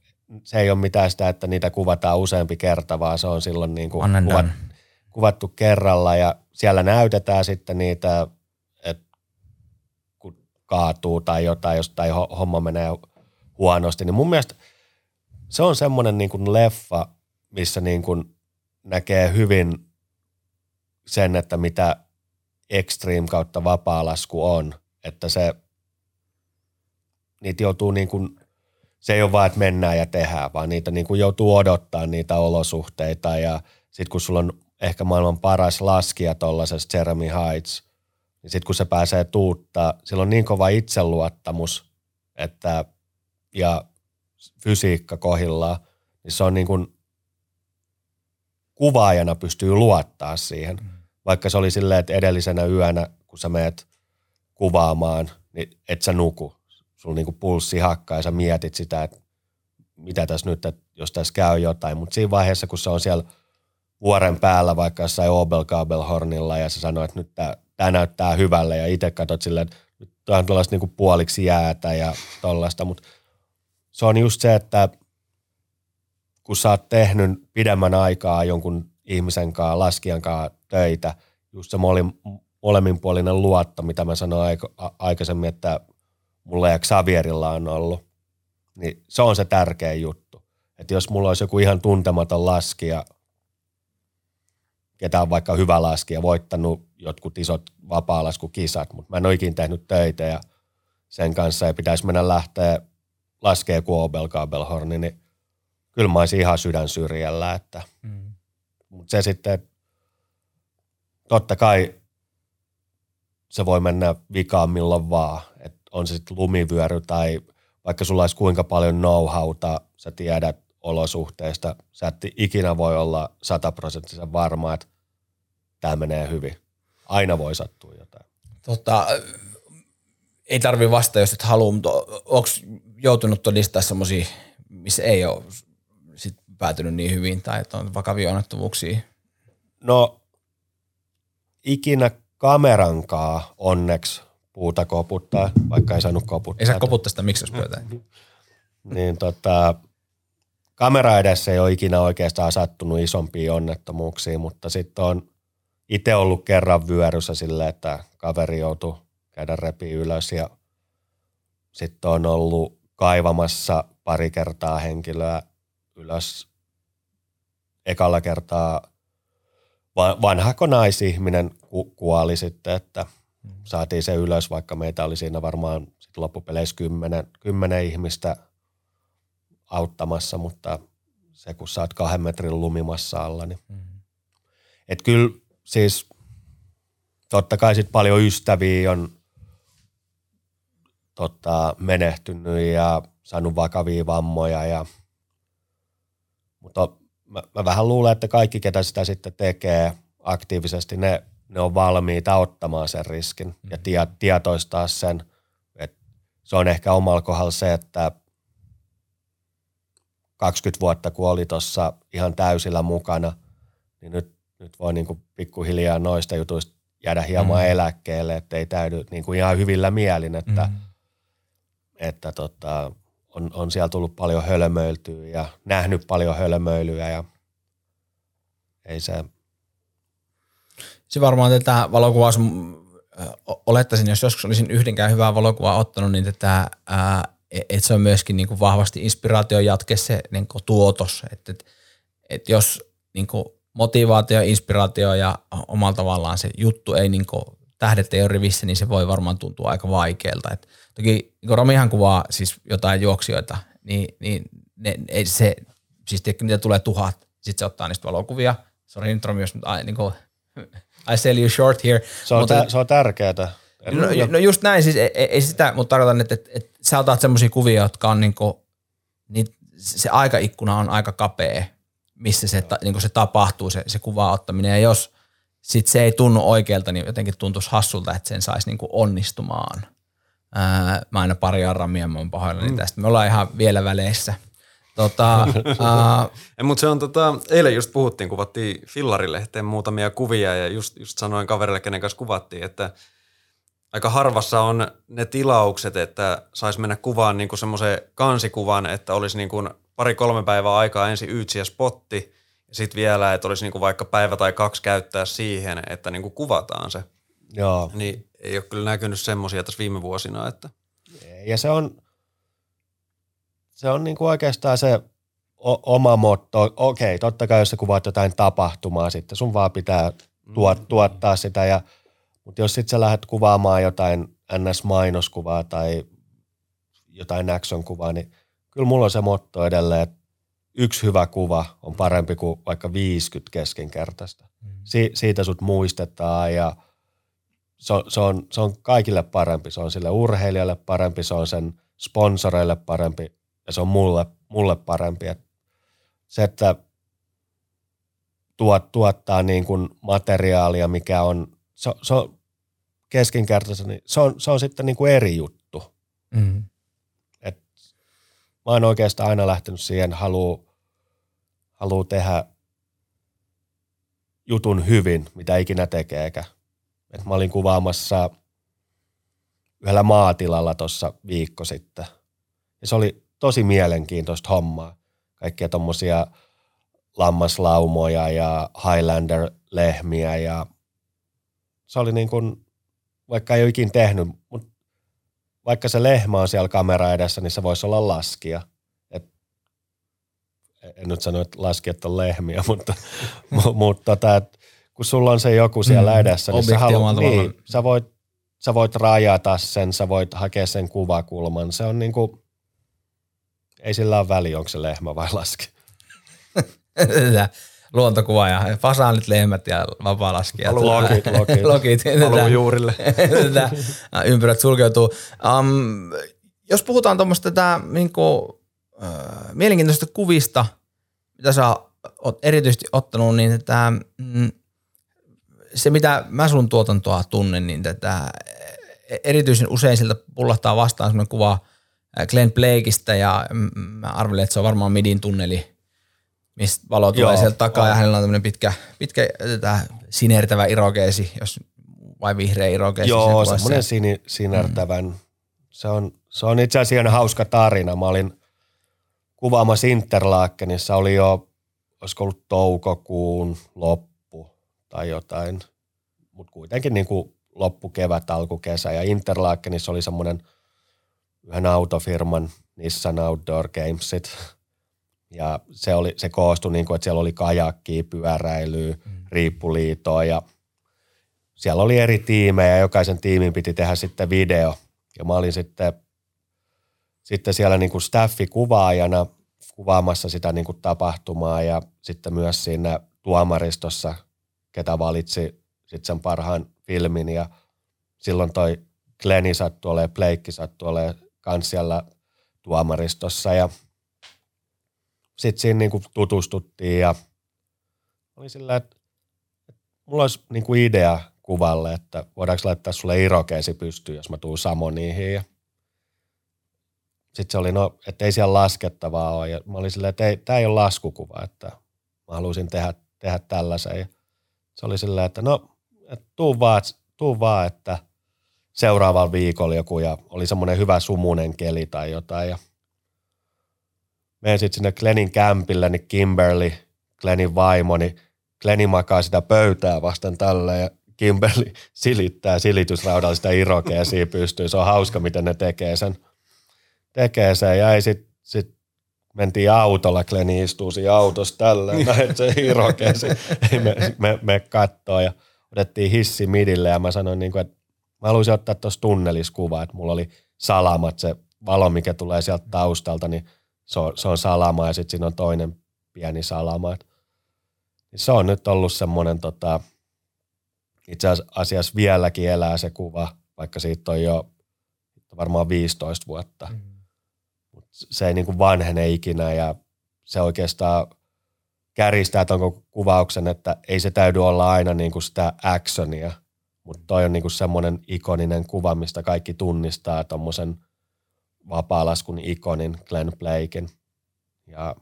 se ei ole mitään sitä, että niitä kuvataan useampi kerta, vaan se on silloin niin kuin kuvat, kuvattu kerralla ja siellä näytetään sitten niitä, että kun kaatuu tai jotain, jos tai homma menee huonosti, niin mun mielestä – se on semmoinen niin kuin leffa, missä niin kuin näkee hyvin sen, että mitä extreme kautta vapaalasku on. Että se, niitä joutuu niin kuin, se ei ole vaan, että mennään ja tehdään, vaan niitä niin kuin joutuu odottaa niitä olosuhteita ja sitten kun sulla on ehkä maailman paras laskija tuollaisessa Jeremy Heights, niin sitten kun se pääsee tuuttaa, sillä on niin kova itseluottamus, että ja fysiikka kohillaan, niin se on niin kuin kuvaajana pystyy luottaa siihen. Mm. Vaikka se oli silleen, että edellisenä yönä, kun sä meet kuvaamaan, niin et sä nuku. Sulla niin kuin pulssi hakkaa ja sä mietit sitä, että mitä tässä nyt, että jos tässä käy jotain. Mutta siinä vaiheessa, kun se on siellä vuoren päällä vaikka jossain Obelkabelhornilla ja sä sanoit, että nyt tämä näyttää hyvälle ja itse katsot silleen, että nyt on tuollaista niin puoliksi jäätä ja tollaista, mutta – se on just se, että kun sä oot tehnyt pidemmän aikaa jonkun ihmisen kanssa, laskijan kanssa töitä, just se molemminpuolinen luotto, mitä mä sanoin aikaisemmin, että mulla ja Xavierilla on ollut, niin se on se tärkeä juttu. Että jos mulla olisi joku ihan tuntematon laskija, ketä on vaikka hyvä laskija, voittanut jotkut isot vapaalaskukisat, mutta mä en ole ikinä tehnyt töitä ja sen kanssa ei pitäisi mennä lähteä laskee kuin Obel Kabelhorni, niin kyllä mä olisin ihan sydän syrjällä. Että. Mm. Mutta se sitten, totta kai se voi mennä vikaan milloin vaan. Et on se sitten lumivyöry tai vaikka sulla olisi kuinka paljon know-howta, sä tiedät olosuhteista, sä et ikinä voi olla sataprosenttisen varma, että tämä menee hyvin. Aina voi sattua jotain. Tota, ei tarvi vastata, jos et halua, mutta onko joutunut todistaa semmoisia, missä ei ole sit päätynyt niin hyvin tai että on vakavia onnettomuuksia? No ikinä kamerankaa onneksi puuta koputtaa, vaikka ei saanut koputtaa. Ei saa koputtaa sitä miksospöytään. <laughs> niin tota, kamera edessä ei ole ikinä oikeastaan sattunut isompia onnettomuuksia, mutta sitten on itse ollut kerran vyöryssä silleen, että kaveri joutui käydä repi ylös ja sitten on ollut kaivamassa pari kertaa henkilöä ylös. Ekalla kertaa vanhako naisihminen ku- kuoli sitten, että saatiin se ylös, vaikka meitä oli siinä varmaan sit loppupeleissä kymmenen, kymmenen ihmistä auttamassa, mutta se kun saat kahden metrin lumimassa alla, niin mm. et kyllä siis totta kai sit paljon ystäviä on tota, menehtynyt ja saanut vakavia vammoja. Ja, mutta mä, mä vähän luulen, että kaikki, ketä sitä sitten tekee aktiivisesti, ne, ne on valmiita ottamaan sen riskin ja mm. tie, tietoistaa sen. Et se on ehkä omalla kohdalla se, että 20 vuotta kun oli tuossa ihan täysillä mukana, niin nyt, nyt voi niinku pikkuhiljaa noista jutuista jäädä hieman mm. eläkkeelle, että ei täydy niinku ihan hyvillä mielin, että mm että tota, on, on siellä tullut paljon hölmöiltyä ja nähnyt paljon hölmöilyä ja ei se... Se varmaan tätä valokuvaa, olettaisin, jos joskus olisin yhdenkään hyvää valokuvaa ottanut, niin tätä, että se on myöskin niin kuin vahvasti inspiraation jatke se niin kuin tuotos, että, että, että jos niin kuin motivaatio, inspiraatio ja omalla tavallaan se juttu ei niin kuin, tähdet ei ole rivissä, niin se voi varmaan tuntua aika vaikealta. Että Toki kun Romihan kuvaa siis jotain juoksijoita, niin, niin ne, ei se, siis tiedätkö, mitä tulee tuhat, sitten se ottaa niistä valokuvia. Sori nyt Romi, jos niin kuin, I sell you short here. Se on, mutta, tä, se on tärkeää. No, no, just näin, siis ei, ei sitä, mutta tarkoitan, että, että, että sä otat semmoisia kuvia, jotka on niin kuin, niin se aikaikkuna on aika kapea, missä se, niin kuin se tapahtuu, se, se kuva ottaminen. Ja jos sit se ei tunnu oikealta, niin jotenkin tuntuisi hassulta, että sen saisi niin kuin onnistumaan – Ää, mä aina pari arramia, mä oon pahoillani mm. tästä. Me ollaan ihan vielä väleissä. Tota, <laughs> ää... Mutta se on tota, eilen just puhuttiin, kuvattiin Fillarilehteen muutamia kuvia ja just, just sanoin kaverille, kenen kanssa kuvattiin, että aika harvassa on ne tilaukset, että saisi mennä kuvaan niinku semmoisen kansikuvan, että olisi niinku pari-kolme päivää aikaa ensin yytsiä spotti ja sitten vielä, että olisi niinku vaikka päivä tai kaksi käyttää siihen, että niinku kuvataan se. Joo. Niin ei ole kyllä näkynyt semmoisia tässä viime vuosina. Että. Ja se on, se on niinku oikeastaan se o- oma motto. Okei, totta kai jos sä kuvaat jotain tapahtumaa sitten, sun vaan pitää tuot, mm. tuottaa sitä. Ja, mutta jos sitten sä lähdet kuvaamaan jotain NS-mainoskuvaa tai jotain action-kuvaa, niin kyllä mulla on se motto edelleen, että yksi hyvä kuva on parempi kuin vaikka 50 keskinkertaista. Mm. Si- siitä sut muistetaan ja – se on, se, on, se on kaikille parempi. Se on sille urheilijalle parempi, se on sen sponsoreille parempi ja se on mulle, mulle parempi. Et se, että tuot, tuottaa niin kuin materiaalia, mikä on, se, se on keskinkertaisen, niin se on, se on sitten niin kuin eri juttu. Mm. Mä oon oikeastaan aina lähtenyt siihen, haluu, haluu tehdä jutun hyvin, mitä ikinä tekeekään et mä olin kuvaamassa yhdellä maatilalla tuossa viikko sitten. Ja se oli tosi mielenkiintoista hommaa. kaikkia tommosia lammaslaumoja ja Highlander-lehmiä ja se oli niin kuin, vaikka ei ole ikin tehnyt, mutta vaikka se lehmä on siellä kamera edessä, niin se voisi olla laskija. Et, en nyt sano, että laskijat on lehmiä, <laughs> mutta, mutta tota, et, kun sulla on se joku siellä mm, edessä, niin, sä, halu, niin sä, voit, sä voit rajata sen, sä voit hakea sen kuvakulman. Se on niin kuin, ei sillä ole väliä, onko se lehmä vai laski. <laughs> luontokuva ja fasaanit, lehmät ja vapaa-laskijat. Lokit, <laughs> lokit. lokit. juurille. <laughs> ympyrät sulkeutuu. Um, jos puhutaan tuommoista tätä niinku, uh, mielenkiintoisista kuvista, mitä sä oot erityisesti ottanut, niin tätä, mm, se mitä mä sun tuotantoa tunnen, niin tätä erityisen usein siltä pullahtaa vastaan semmoinen kuva Glenn Blakeista ja mä arvelen, että se on varmaan midin tunneli mistä valo tulee Joo, sieltä takaa on. ja hänellä on tämmöinen pitkä, pitkä tätä sinertävä irokeesi, jos, vai vihreä irokeesi. Joo, semmoinen sini, sinertävän. Mm. Se, on, se on itse asiassa hauska tarina. Mä olin kuvaamassa Interlakenissa, oli jo, olisiko ollut toukokuun loppu tai jotain, mutta kuitenkin niin kuin loppukevät, alkukesä. Ja Interlakenissa oli semmoinen yhden autofirman Nissan Outdoor Gamesit – ja se, oli, se koostui niin kuin, että siellä oli kajakkia, pyöräilyä, mm. riippuliitoa ja siellä oli eri tiimejä ja jokaisen tiimin piti tehdä sitten video. Ja mä olin sitten, sitten siellä niin kuin staffikuvaajana kuvaamassa sitä niin kuin tapahtumaa ja sitten myös siinä tuomaristossa, ketä valitsi sitten sen parhaan filmin ja silloin toi Glenni sattui olemaan, Blake sattui olemaan kans siellä tuomaristossa ja – sitten siinä niin kuin tutustuttiin ja oli sillä, että, että mulla olisi niin kuin idea kuvalle, että voidaanko laittaa sulle irokeesi pystyyn, jos mä tuun Samoniihin. Ja sitten se oli, no, että ei siellä laskettavaa ole. Ja mä olin silleen, että ei, tämä ei ole laskukuva, että mä haluaisin tehdä, tehdä tällaisen. Ja se oli silleen, että no, että tuu vaan, tuu vaan, että seuraavalla viikolla joku ja oli semmoinen hyvä sumunen keli tai jotain. Ja menen sitten sinne Glenin kämpille, niin Kimberly, Glenin vaimo, niin Gleni makaa sitä pöytää vasten tällä ja Kimberly <laughs> silittää silitysraudalla sitä irokeesiä pystyy. Se on hauska, miten ne tekee sen. Tekee sen ja ei sit, sit mentiin autolla, Gleni istuu siinä autossa tällä näin se irokeesi. me, me, me kattoo ja otettiin hissi midille ja mä sanoin, niin kuin, että mä haluaisin ottaa tuossa tunnelissa kuva, että mulla oli salamat, se valo, mikä tulee sieltä taustalta, niin – se on, se on salama ja sitten siinä on toinen pieni salama. Et, se on nyt ollut semmoinen, tota, itse asiassa vieläkin elää se kuva, vaikka siitä on jo varmaan 15 vuotta. Mm. Mut se ei niin kuin vanhene ikinä ja se oikeastaan käristää tuon kuvauksen, että ei se täydy olla aina niin kuin sitä actionia, mutta toi on niin kuin semmoinen ikoninen kuva, mistä kaikki tunnistaa tuommoisen – vapaalaskun ikonin Glenn Blaken. Ja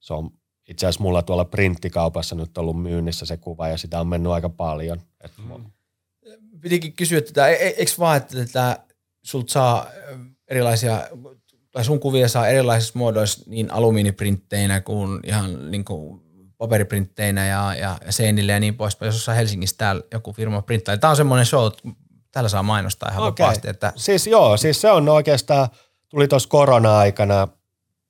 se on itse asiassa mulla tuolla printtikaupassa nyt ollut myynnissä se kuva ja sitä on mennyt aika paljon. Et mm. Pitikin kysyä tätä, e-, e-, eikö vaan, että tätä sulta saa erilaisia, tai sun kuvia saa erilaisissa muodoissa niin alumiiniprintteinä kuin ihan niin kuin paperiprintteinä ja, ja, ja seinille ja niin poispäin. Jos jossain Helsingissä täällä joku firma printtaa. Tämä on semmoinen show, Täällä saa mainostaa ihan okay. vapaasti. Että... Siis joo, siis se on oikeastaan, tuli tuossa korona-aikana,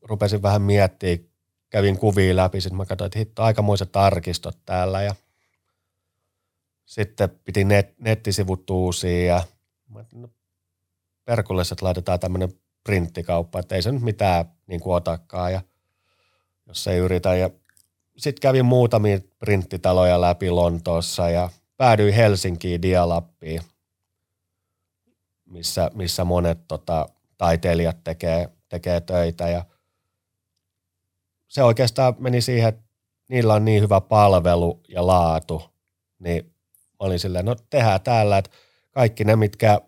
rupesin vähän miettimään, kävin kuvia läpi, sitten mä katsoin, että hitto, aikamoiset arkistot täällä ja sitten piti net, nettisivut uusia ja no, perkulle, laitetaan tämmöinen printtikauppa, että ei se nyt mitään niin kuin otakaan ja jos ei yritä. Ja sitten kävin muutamia printtitaloja läpi Lontoossa ja päädyin Helsinkiin Dialappiin – missä, missä monet tota, taiteilijat tekee, tekee töitä ja se oikeastaan meni siihen, että niillä on niin hyvä palvelu ja laatu, niin olin silleen, no tehdään täällä, että kaikki ne, mitkä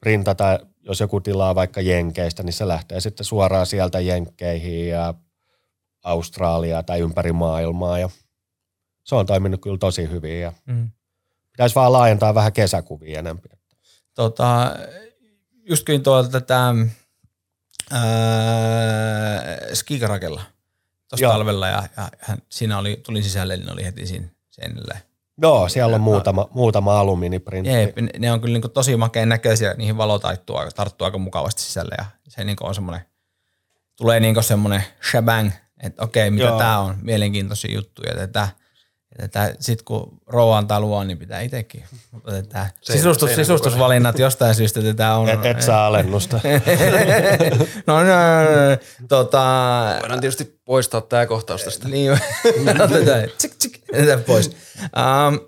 printataan, jos joku tilaa vaikka Jenkeistä, niin se lähtee sitten suoraan sieltä Jenkkeihin ja Australiaa tai ympäri maailmaa ja se on toiminut kyllä tosi hyvin ja mm. pitäisi vaan laajentaa vähän kesäkuvia enemmän. Tota, just kyllä tuolta tätä Skikarakella tuossa talvella ja, ja hän, siinä oli, tulin sisälle, niin oli heti siinä seinälle. Joo, siellä on muutama, muutama alumiiniprintti. Jeep, ne- ne on kyllä niin tosi makeen näköisiä, niihin valo taittuu, aika- tarttuu aika mukavasti sisälle ja se niin on semmoinen, tulee niin semmoinen shabang, että okei, mitä tämä on, mielenkiintoisia juttuja, tätä, tätä sit kun rouva antaa luvan, niin pitää itsekin. Mutta tätä sisustus, seinän sisustusvalinnat jostain syystä tätä on. Et, et saa alennusta. <laughs> no, no, no, no, tota, Voidaan tietysti poistaa tämä kohtaus tästä. niin, <laughs> otetaan, tsik, tsik, otetaan pois. Um,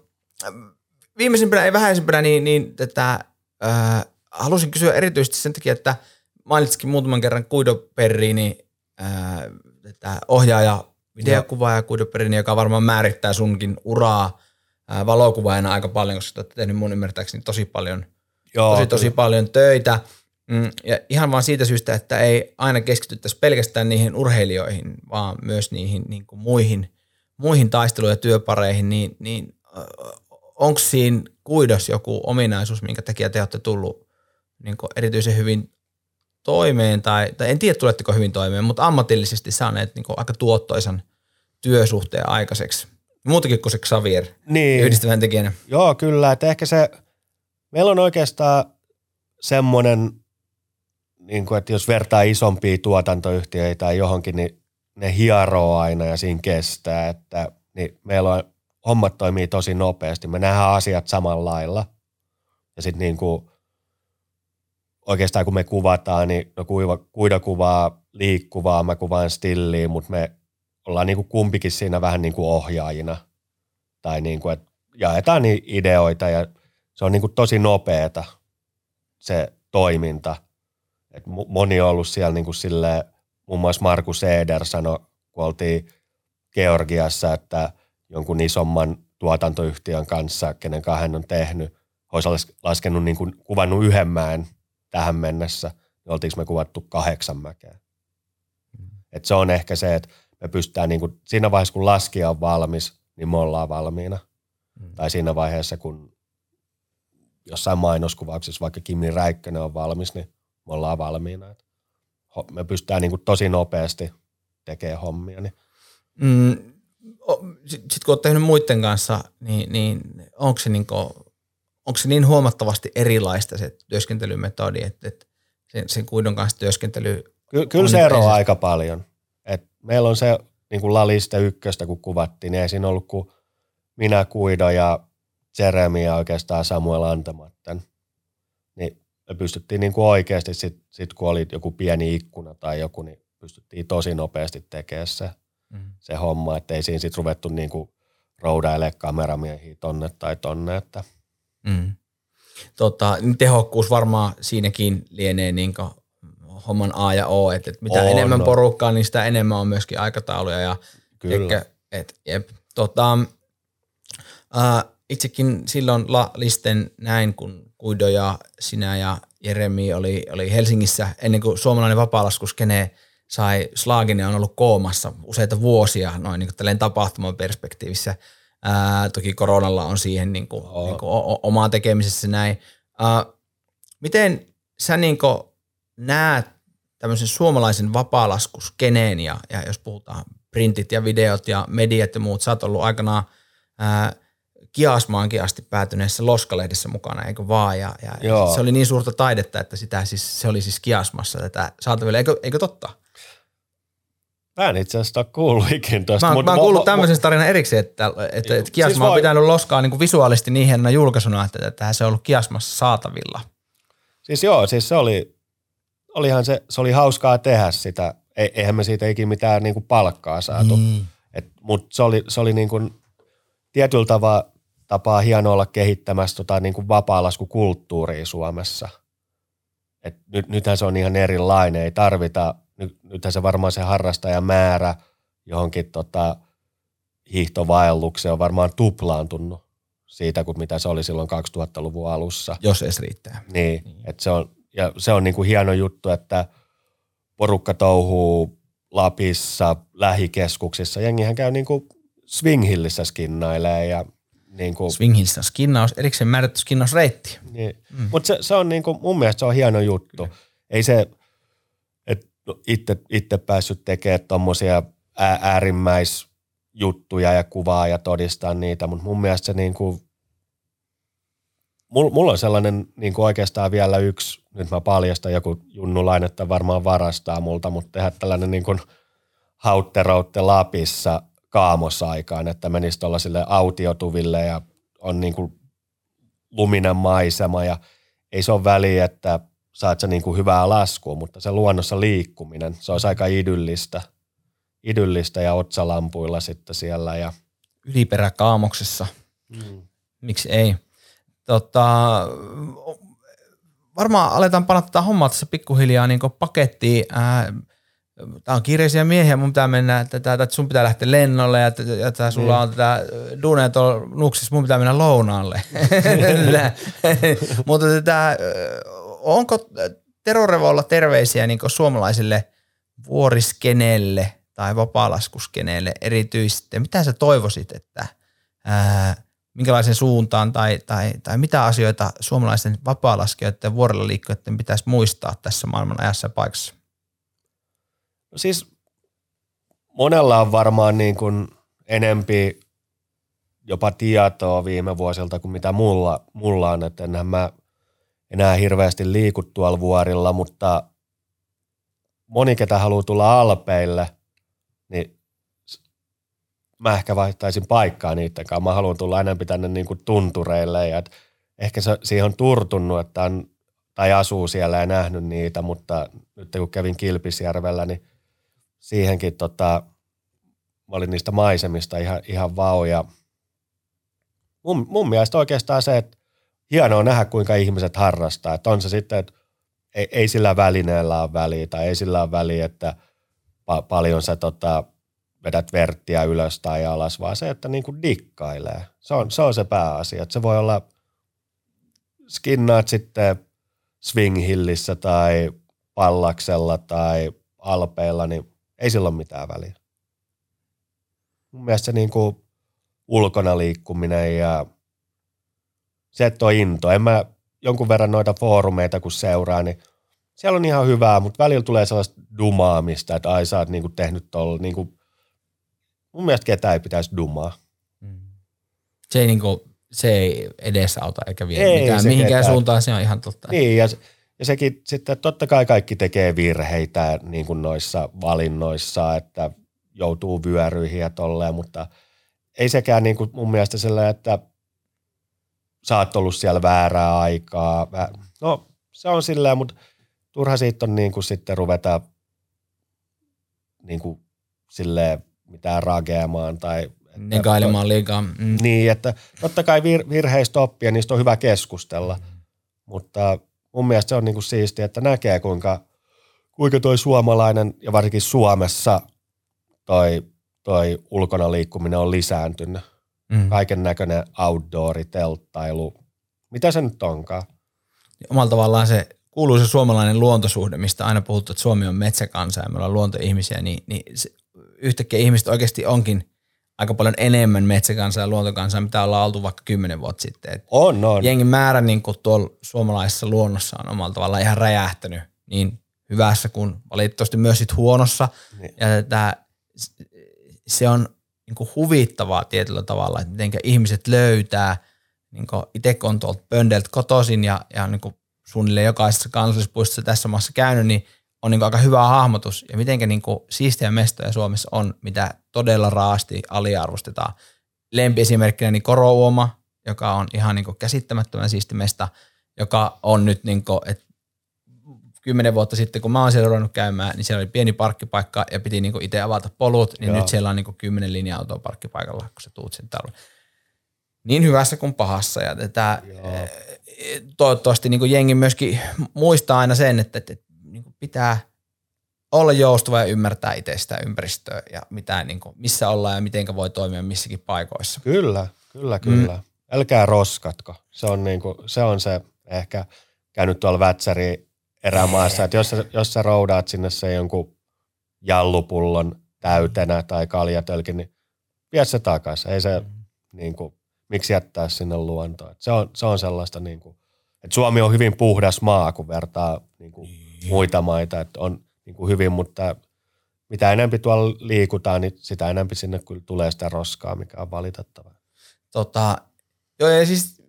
viimeisimpänä, ei vähäisimpänä, niin, niin tätä, äh, halusin kysyä erityisesti sen takia, että mainitsikin muutaman kerran Guido Perrini, äh, tätä ohjaaja, videokuvaaja Guido Perrini, joka varmaan määrittää sunkin uraa valokuvaajana aika paljon, koska te olette tehnyt mun ymmärtääkseni tosi paljon Joo, tosi, tosi paljon töitä. Mm, Ja ihan vaan siitä syystä, että ei aina keskityttäisi pelkästään niihin urheilijoihin, vaan myös niihin niin kuin muihin, muihin taistelu- ja työpareihin, niin, niin onko siinä kuidos joku ominaisuus, minkä takia te olette tullut niin kuin erityisen hyvin toimeen, tai, tai en tiedä tuletteko hyvin toimeen, mutta ammatillisesti saaneet niin kuin aika tuottoisan työsuhteen aikaiseksi. Muutakin kuin se Xavier Niin. yhdistävän tekijänä. Joo, kyllä. Että ehkä se, meillä on oikeastaan semmoinen, niin kuin, että jos vertaa isompia tuotantoyhtiöitä tai johonkin, niin ne hieroo aina ja siinä kestää. Että, niin meillä on, hommat toimii tosi nopeasti. Me nähdään asiat samalla lailla. Ja sitten niin kuin, oikeastaan kun me kuvataan, niin no kuiva, Kuida kuvaa liikkuvaa, mä kuvaan stilliä, mutta me ollaan niin kuin kumpikin siinä vähän niin kuin ohjaajina. Tai niin kuin, että jaetaan ideoita ja se on niin kuin tosi nopeeta se toiminta. Et mo- moni on ollut siellä niin kuin silleen, muun muassa Markus Eder sanoi, kun oltiin Georgiassa, että jonkun isomman tuotantoyhtiön kanssa, kenen kanssa hän on tehnyt, olisi las- laskenut niin kuin, kuvannut yhden mäen tähän mennessä, niin oltiinko me kuvattu kahdeksan mäkeä. Et se on ehkä se, että me pystytään niin kuin, siinä vaiheessa, kun laskija on valmis, niin me ollaan valmiina. Mm. Tai siinä vaiheessa, kun jossain mainoskuvauksessa vaikka Kimi Räikkönen on valmis, niin me ollaan valmiina. Et me pystytään niin kuin tosi nopeasti tekemään hommia. Niin Mm, Sitten kun olet tehnyt muiden kanssa, niin, niin onko se, niin onko se niin huomattavasti erilaista se työskentelymetodi, että, että sen, sen kuidon kanssa työskentely Ky- kyllä se eroaa aika paljon. Et meillä on se niin kuin Lalista ykköstä, kun kuvattiin, niin ei siinä ollut kuin minä, Kuido ja Jeremy ja oikeastaan Samuel Antamatten. Niin me pystyttiin niin kuin oikeasti, sit, sit kun oli joku pieni ikkuna tai joku, niin pystyttiin tosi nopeasti tekemään se, Mm. se homma, että ei siinä sitten ruvettu niin kuin roudailemaan kameramiehiä tonne tai tonne, että Mm. Tota, tehokkuus varmaan siinäkin lienee niin homman A ja O, että, että mitä On, enemmän no. porukkaa, niin sitä enemmän on myöskin aikatauluja. Ja, kyllä. Eikä, et, jep, tota, ää, itsekin silloin La Listen näin, kun Kuido ja sinä ja Jeremi oli, oli Helsingissä ennen kuin suomalainen vapaalaskuskene sai slagin ja on ollut koomassa useita vuosia noin niin kuin tapahtuman perspektiivissä. Ää, toki koronalla on siihen niin kuin, Joo. niin kuin o- o- omaa tekemisessä näin. Ää, miten sä niin kuin näet tämmöisen suomalaisen vapaalaskuskeneen ja, ja jos puhutaan printit ja videot ja mediat ja muut, sä oot ollut aikanaan ää, Kiasmaankin asti päätyneessä Loskalehdessä mukana, eikö vaan? Ja, ja Joo. se oli niin suurta taidetta, että sitä siis, se oli siis Kiasmassa tätä saatavilla, eikö, eikö totta? Mä en itse asiassa kuullut ikinä tuosta. Mä, mut mä oon kuullut tämmöisen tarinan erikseen, että, että, että Kiasma Siis on voi- pitänyt Loskaa niin kuin visuaalisesti niin hienona julkaisuna, että, että se on ollut Kiasmassa saatavilla. Siis joo, siis se oli, olihan se, se oli hauskaa tehdä sitä. E, eihän me siitä ikinä mitään niin kuin palkkaa saatu. Niin. Mutta se oli, se oli niin kuin tietyllä tavalla, tapaa hienoa olla kehittämässä tota niin kuin vapaalaskukulttuuria Suomessa. Et nyt, nythän se on ihan erilainen, ei tarvita, nyt, nythän se varmaan se harrastajamäärä johonkin tota, hiihtovaellukseen on varmaan tuplaantunut siitä, kuin mitä se oli silloin 2000-luvun alussa. Jos edes riittää. Niin, että se on, ja se on niinku hieno juttu, että porukka touhuu Lapissa, lähikeskuksissa. Jengihän käy niinku Swing Hillissä skinnailee ja niinku, Swing Hillssä on skinnaus, erikseen määrätty skinnausreitti. niin. Mm. Mutta se, se, on niinku, mun mielestä se on hieno juttu. Ei se, että itse, itse päässyt tekemään tommosia äärimmäisjuttuja ja kuvaa ja todistaa niitä, mutta mun mielestä se niin kuin, mulla on sellainen niin kuin oikeastaan vielä yksi, nyt mä paljastan joku junnulainen, että varmaan varastaa multa, mutta tehdä tällainen niin kuin hautteroutte Lapissa kaamosaikaan, että menisi tuollaisille autiotuville ja on niin kuin luminen maisema ja ei se ole väliä, että saat sä niin kuin hyvää laskua, mutta se luonnossa liikkuminen, se olisi aika idyllistä, idyllistä ja otsalampuilla sitten siellä. Ja... Yliperäkaamoksessa. Mm. Miksi ei? Tota, varmaan aletaan tätä hommaa tässä pikkuhiljaa niin pakettiin. Ää, Tämä on kiireisiä miehiä, mun pitää mennä, että, että sun pitää lähteä lennolle ja, että, että sulla mm. on tätä duuneja tuolla nuksissa, mun pitää mennä lounaalle. <laughs> Mutta tätä, onko Terorevolla terveisiä niin suomalaisille vuoriskenelle tai vapaalaskuskeneelle erityisesti? Mitä sä toivoisit, että ää, minkälaisen suuntaan tai, tai, tai mitä asioita suomalaisten vapaalaskijoiden ja vuorella liikkujoiden pitäisi muistaa tässä maailman ajassa ja paikassa? No siis monella on varmaan niin kuin enempi jopa tietoa viime vuosilta kuin mitä mulla, mulla on, että enhän mä enää hirveästi liiku tuolla vuorilla, mutta moni, ketä haluaa tulla alpeille, mä ehkä vaihtaisin paikkaa niiden kanssa. Mä haluan tulla enemmän tänne niin kuin tuntureille ja ehkä se, siihen on turtunut, että on, tai asuu siellä ja nähnyt niitä, mutta nyt kun kävin Kilpisjärvellä, niin siihenkin tota, mä olin niistä maisemista ihan, ihan vau ja mun, mun mielestä oikeastaan se, että hienoa nähdä, kuinka ihmiset harrastaa. Että on se sitten, että ei, ei sillä välineellä ole väliä tai ei sillä ole väliä, että pa- paljon sä tota, vedät verttiä ylös tai alas, vaan se, että niin kuin dikkailee. Se on, se on se pääasia. Että se voi olla skinnaat sitten Swing Hillissä tai Pallaksella tai Alpeilla, niin ei sillä ole mitään väliä. Mun mielestä se niin kuin ulkona liikkuminen ja se, että on into. En mä jonkun verran noita foorumeita kun seuraa, niin siellä on ihan hyvää, mutta välillä tulee sellaista dumaamista, että ai sä oot niinku tehnyt tuolla. Niinku, mun mielestä ketään ei pitäisi dumaa. Mm. Se ei, niinku, se ei edesauta eikä vie ei mitään mihinkään ketään. suuntaan, se on ihan totta. Niin, ja, ja sekin sitten, totta kai kaikki tekee virheitä niin kuin noissa valinnoissa, että joutuu vyöryihin ja tolleen, mutta ei sekään niin kuin mun mielestä sellainen, että sä oot ollut siellä väärää aikaa. No se on silleen, mutta turha siitä on niin kuin sitten ruveta niin kuin silleen mitään rageamaan tai Negailemaan liikaa. Mm. Niin, että totta kai vir- virheistä oppia, niistä on hyvä keskustella, mm. mutta mun mielestä se on niin kuin siistiä, että näkee kuinka, kuinka toi suomalainen ja varsinkin Suomessa toi, toi ulkona liikkuminen on lisääntynyt mm. kaiken näköinen outdoori, telttailu, mitä se nyt onkaan. Omalla tavallaan se kuuluu se suomalainen luontosuhde, mistä aina puhuttu, että Suomi on metsäkansa ja me ollaan luontoihmisiä, niin, niin se, yhtäkkiä ihmiset oikeasti onkin aika paljon enemmän metsäkansaa ja luontokansaa, mitä ollaan oltu vaikka kymmenen vuotta sitten. Et on, on. Jengin määrä niin kuin tuolla suomalaisessa luonnossa on omalla tavallaan ihan räjähtänyt niin hyvässä kuin valitettavasti myös sit huonossa. Niin. Ja tämä, se on niin kuin huvittavaa tietyllä tavalla, että miten ihmiset löytää, niin itse kun on tuolta Pöndeltä kotoisin ja, ja niin kuin suunnilleen jokaisessa kansallispuistossa tässä maassa käynyt, niin on niin aika hyvä hahmotus ja miten niin siistiä mestoja Suomessa on, mitä todella raasti aliarvostetaan. Lempiesimerkkinä niin Korouoma, joka on ihan niin käsittämättömän siisti mesta, joka on nyt, niin kuin, että kymmenen vuotta sitten, kun mä oon siellä ruvennut käymään, niin siellä oli pieni parkkipaikka ja piti niinku itse avata polut, niin Joo. nyt siellä on niinku kymmenen linja-autoa parkkipaikalla, kun sä tuut sen täällä. Niin hyvässä kuin pahassa. Ja tätä, eh, toivottavasti niinku jengi myöskin muistaa aina sen, että, että, pitää olla joustava ja ymmärtää itse sitä ympäristöä ja mitä, niinku, missä ollaan ja miten voi toimia missäkin paikoissa. Kyllä, kyllä, kyllä. Mm. Älkää roskatko. Se on, niinku, se on se ehkä käynyt tuolla Vätsäri erämaassa, että jos jos sä roudaat sinne se jonkun jallupullon täytenä tai kaljatölkin, niin vie se takaisin. Ei se, niin kuin, miksi jättää sinne luontoon. Se on, se on sellaista, niin kuin, että Suomi on hyvin puhdas maa, kun vertaa niin kuin, niin. Muita maita, että on niin kuin hyvin, mutta mitä enempi tuolla liikutaan, niin sitä enempi sinne kyllä tulee sitä roskaa, mikä on valitettavaa. Tota, joo, ja siis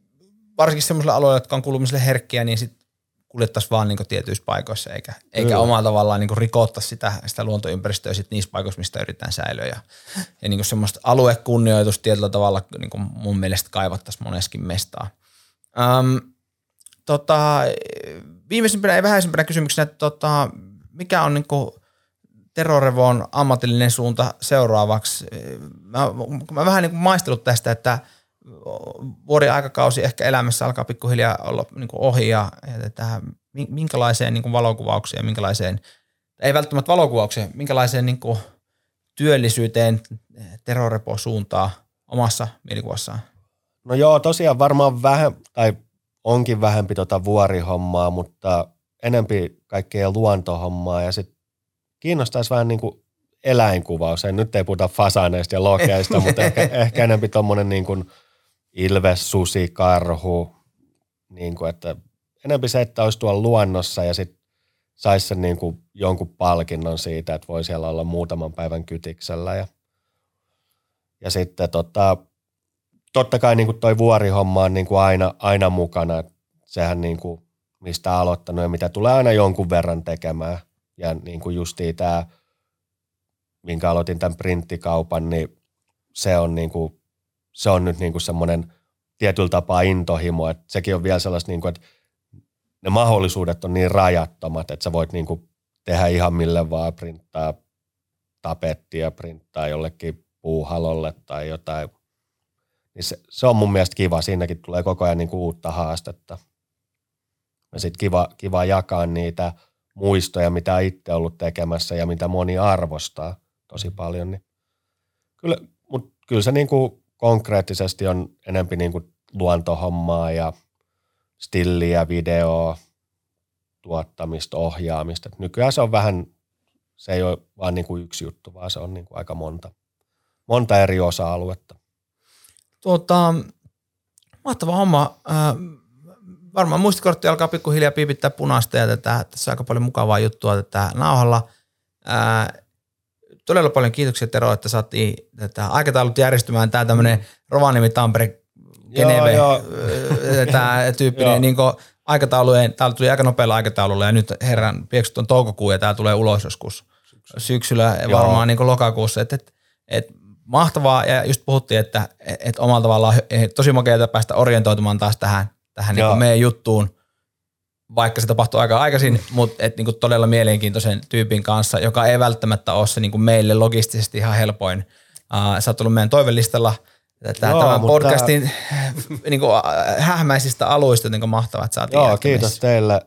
varsinkin semmoisilla alueilla, jotka on kuulumiselle herkkiä, niin sit kuljettaisiin vaan niin tietyissä paikoissa, eikä, eikä omalla tavallaan niin rikottaa sitä, sitä luontoympäristöä sit niissä paikoissa, mistä yritetään säilyä. Ja, ja niin semmoista aluekunnioitusta tietyllä tavalla niin mun mielestä kaivattaisiin moneskin mestaa. Öm, tota, viimeisimpänä ja vähäisimpänä kysymyksenä, että tota, mikä on niin Terrorevon ammatillinen suunta seuraavaksi? Mä, mä vähän niin maistellut tästä, että – vuoden aikakausi ehkä elämässä alkaa pikkuhiljaa olla niin kuin ohi ja, ja tähän, minkälaiseen niin kuin valokuvaukseen, minkälaiseen, ei välttämättä valokuvaukseen, minkälaiseen niin kuin työllisyyteen Terorepo suuntaa omassa mielikuvassaan? No joo, tosiaan varmaan vähän, tai onkin vähempi tota vuorihommaa, mutta enempi kaikkea luontohommaa ja sitten kiinnostaisi vähän niin kuin eläinkuvaus. Nyt ei puhuta fasaneista ja lokeista, <laughs> mutta ehkä, ehkä enempi tuommoinen niin kuin – ilves, susi, karhu, niin kuin, että enempi se, että olisi tuolla luonnossa ja sitten saisi sen niin kuin jonkun palkinnon siitä, että voi siellä olla muutaman päivän kytiksellä. Ja, ja sitten tota, totta kai niin kuin toi vuorihomma on niin kuin aina, aina mukana. Sehän niin kuin, mistä aloittanut ja mitä tulee aina jonkun verran tekemään. Ja niin kuin justiin tämä, minkä aloitin tämän printtikaupan, niin se on niin kuin se on nyt niin kuin semmoinen tietyllä tapaa intohimo, että sekin on vielä sellaista, niin kuin, että ne mahdollisuudet on niin rajattomat, että sä voit niin kuin tehdä ihan mille vaan printtaa tapettia, printtaa jollekin puuhalolle tai jotain. Niin se, se, on mun mielestä kiva. Siinäkin tulee koko ajan niin kuin uutta haastetta. Ja sitten kiva, kiva jakaa niitä muistoja, mitä itse ollut tekemässä ja mitä moni arvostaa tosi paljon. Niin kyllä, mutta kyllä se niin kuin konkreettisesti on enempi niin kuin luontohommaa ja stilliä, videoa, tuottamista, ohjaamista. Et nykyään se on vähän, se ei ole vain niin kuin yksi juttu, vaan se on niin kuin aika monta, monta eri osa-aluetta. Tuota, mahtava homma. Äh, varmaan muistikortti alkaa pikkuhiljaa piipittää punaista ja tätä, tässä on aika paljon mukavaa juttua tätä nauhalla. Äh, todella paljon kiitoksia Tero, että saatiin tätä aikataulut järjestymään. Tämä tämmöinen Rovaniemi, Tampere, Geneve, tämä <laughs> tyyppinen niin aikataulujen, täällä tuli aika nopealla aikataululla ja nyt herran pieksut on toukokuu ja tämä tulee ulos joskus syksyllä ja varmaan niin lokakuussa. Et, et, et, mahtavaa ja just puhuttiin, että et omalla tavallaan tosi makeata päästä orientoitumaan taas tähän, tähän niin meidän juttuun – vaikka se tapahtuu aika aikaisin, mutta et niinku todella mielenkiintoisen tyypin kanssa, joka ei välttämättä ole se niinku meille logistisesti ihan helpoin. Uh, sä oot ollut meidän toivelistalla tämän Joo, podcastin niinku, hähmäisistä aluista, jotenka mahtavaa, että saatiin Joo, kiitos teille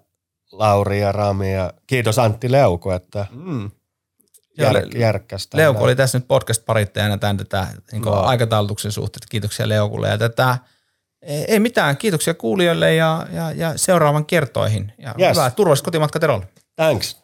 Lauri ja Rami ja kiitos Antti Leuku, että mm. Jär, järkkästä. Leuku oli tässä nyt podcast-parittajana tämän tätä niin aikataulutuksen suhteen. Kiitoksia Leukulle ja tätä – ei mitään, kiitoksia kuulijoille ja, ja, ja seuraavan kertoihin. Ja yes. hyvää turvallista kotimatka Terolle. Thanks.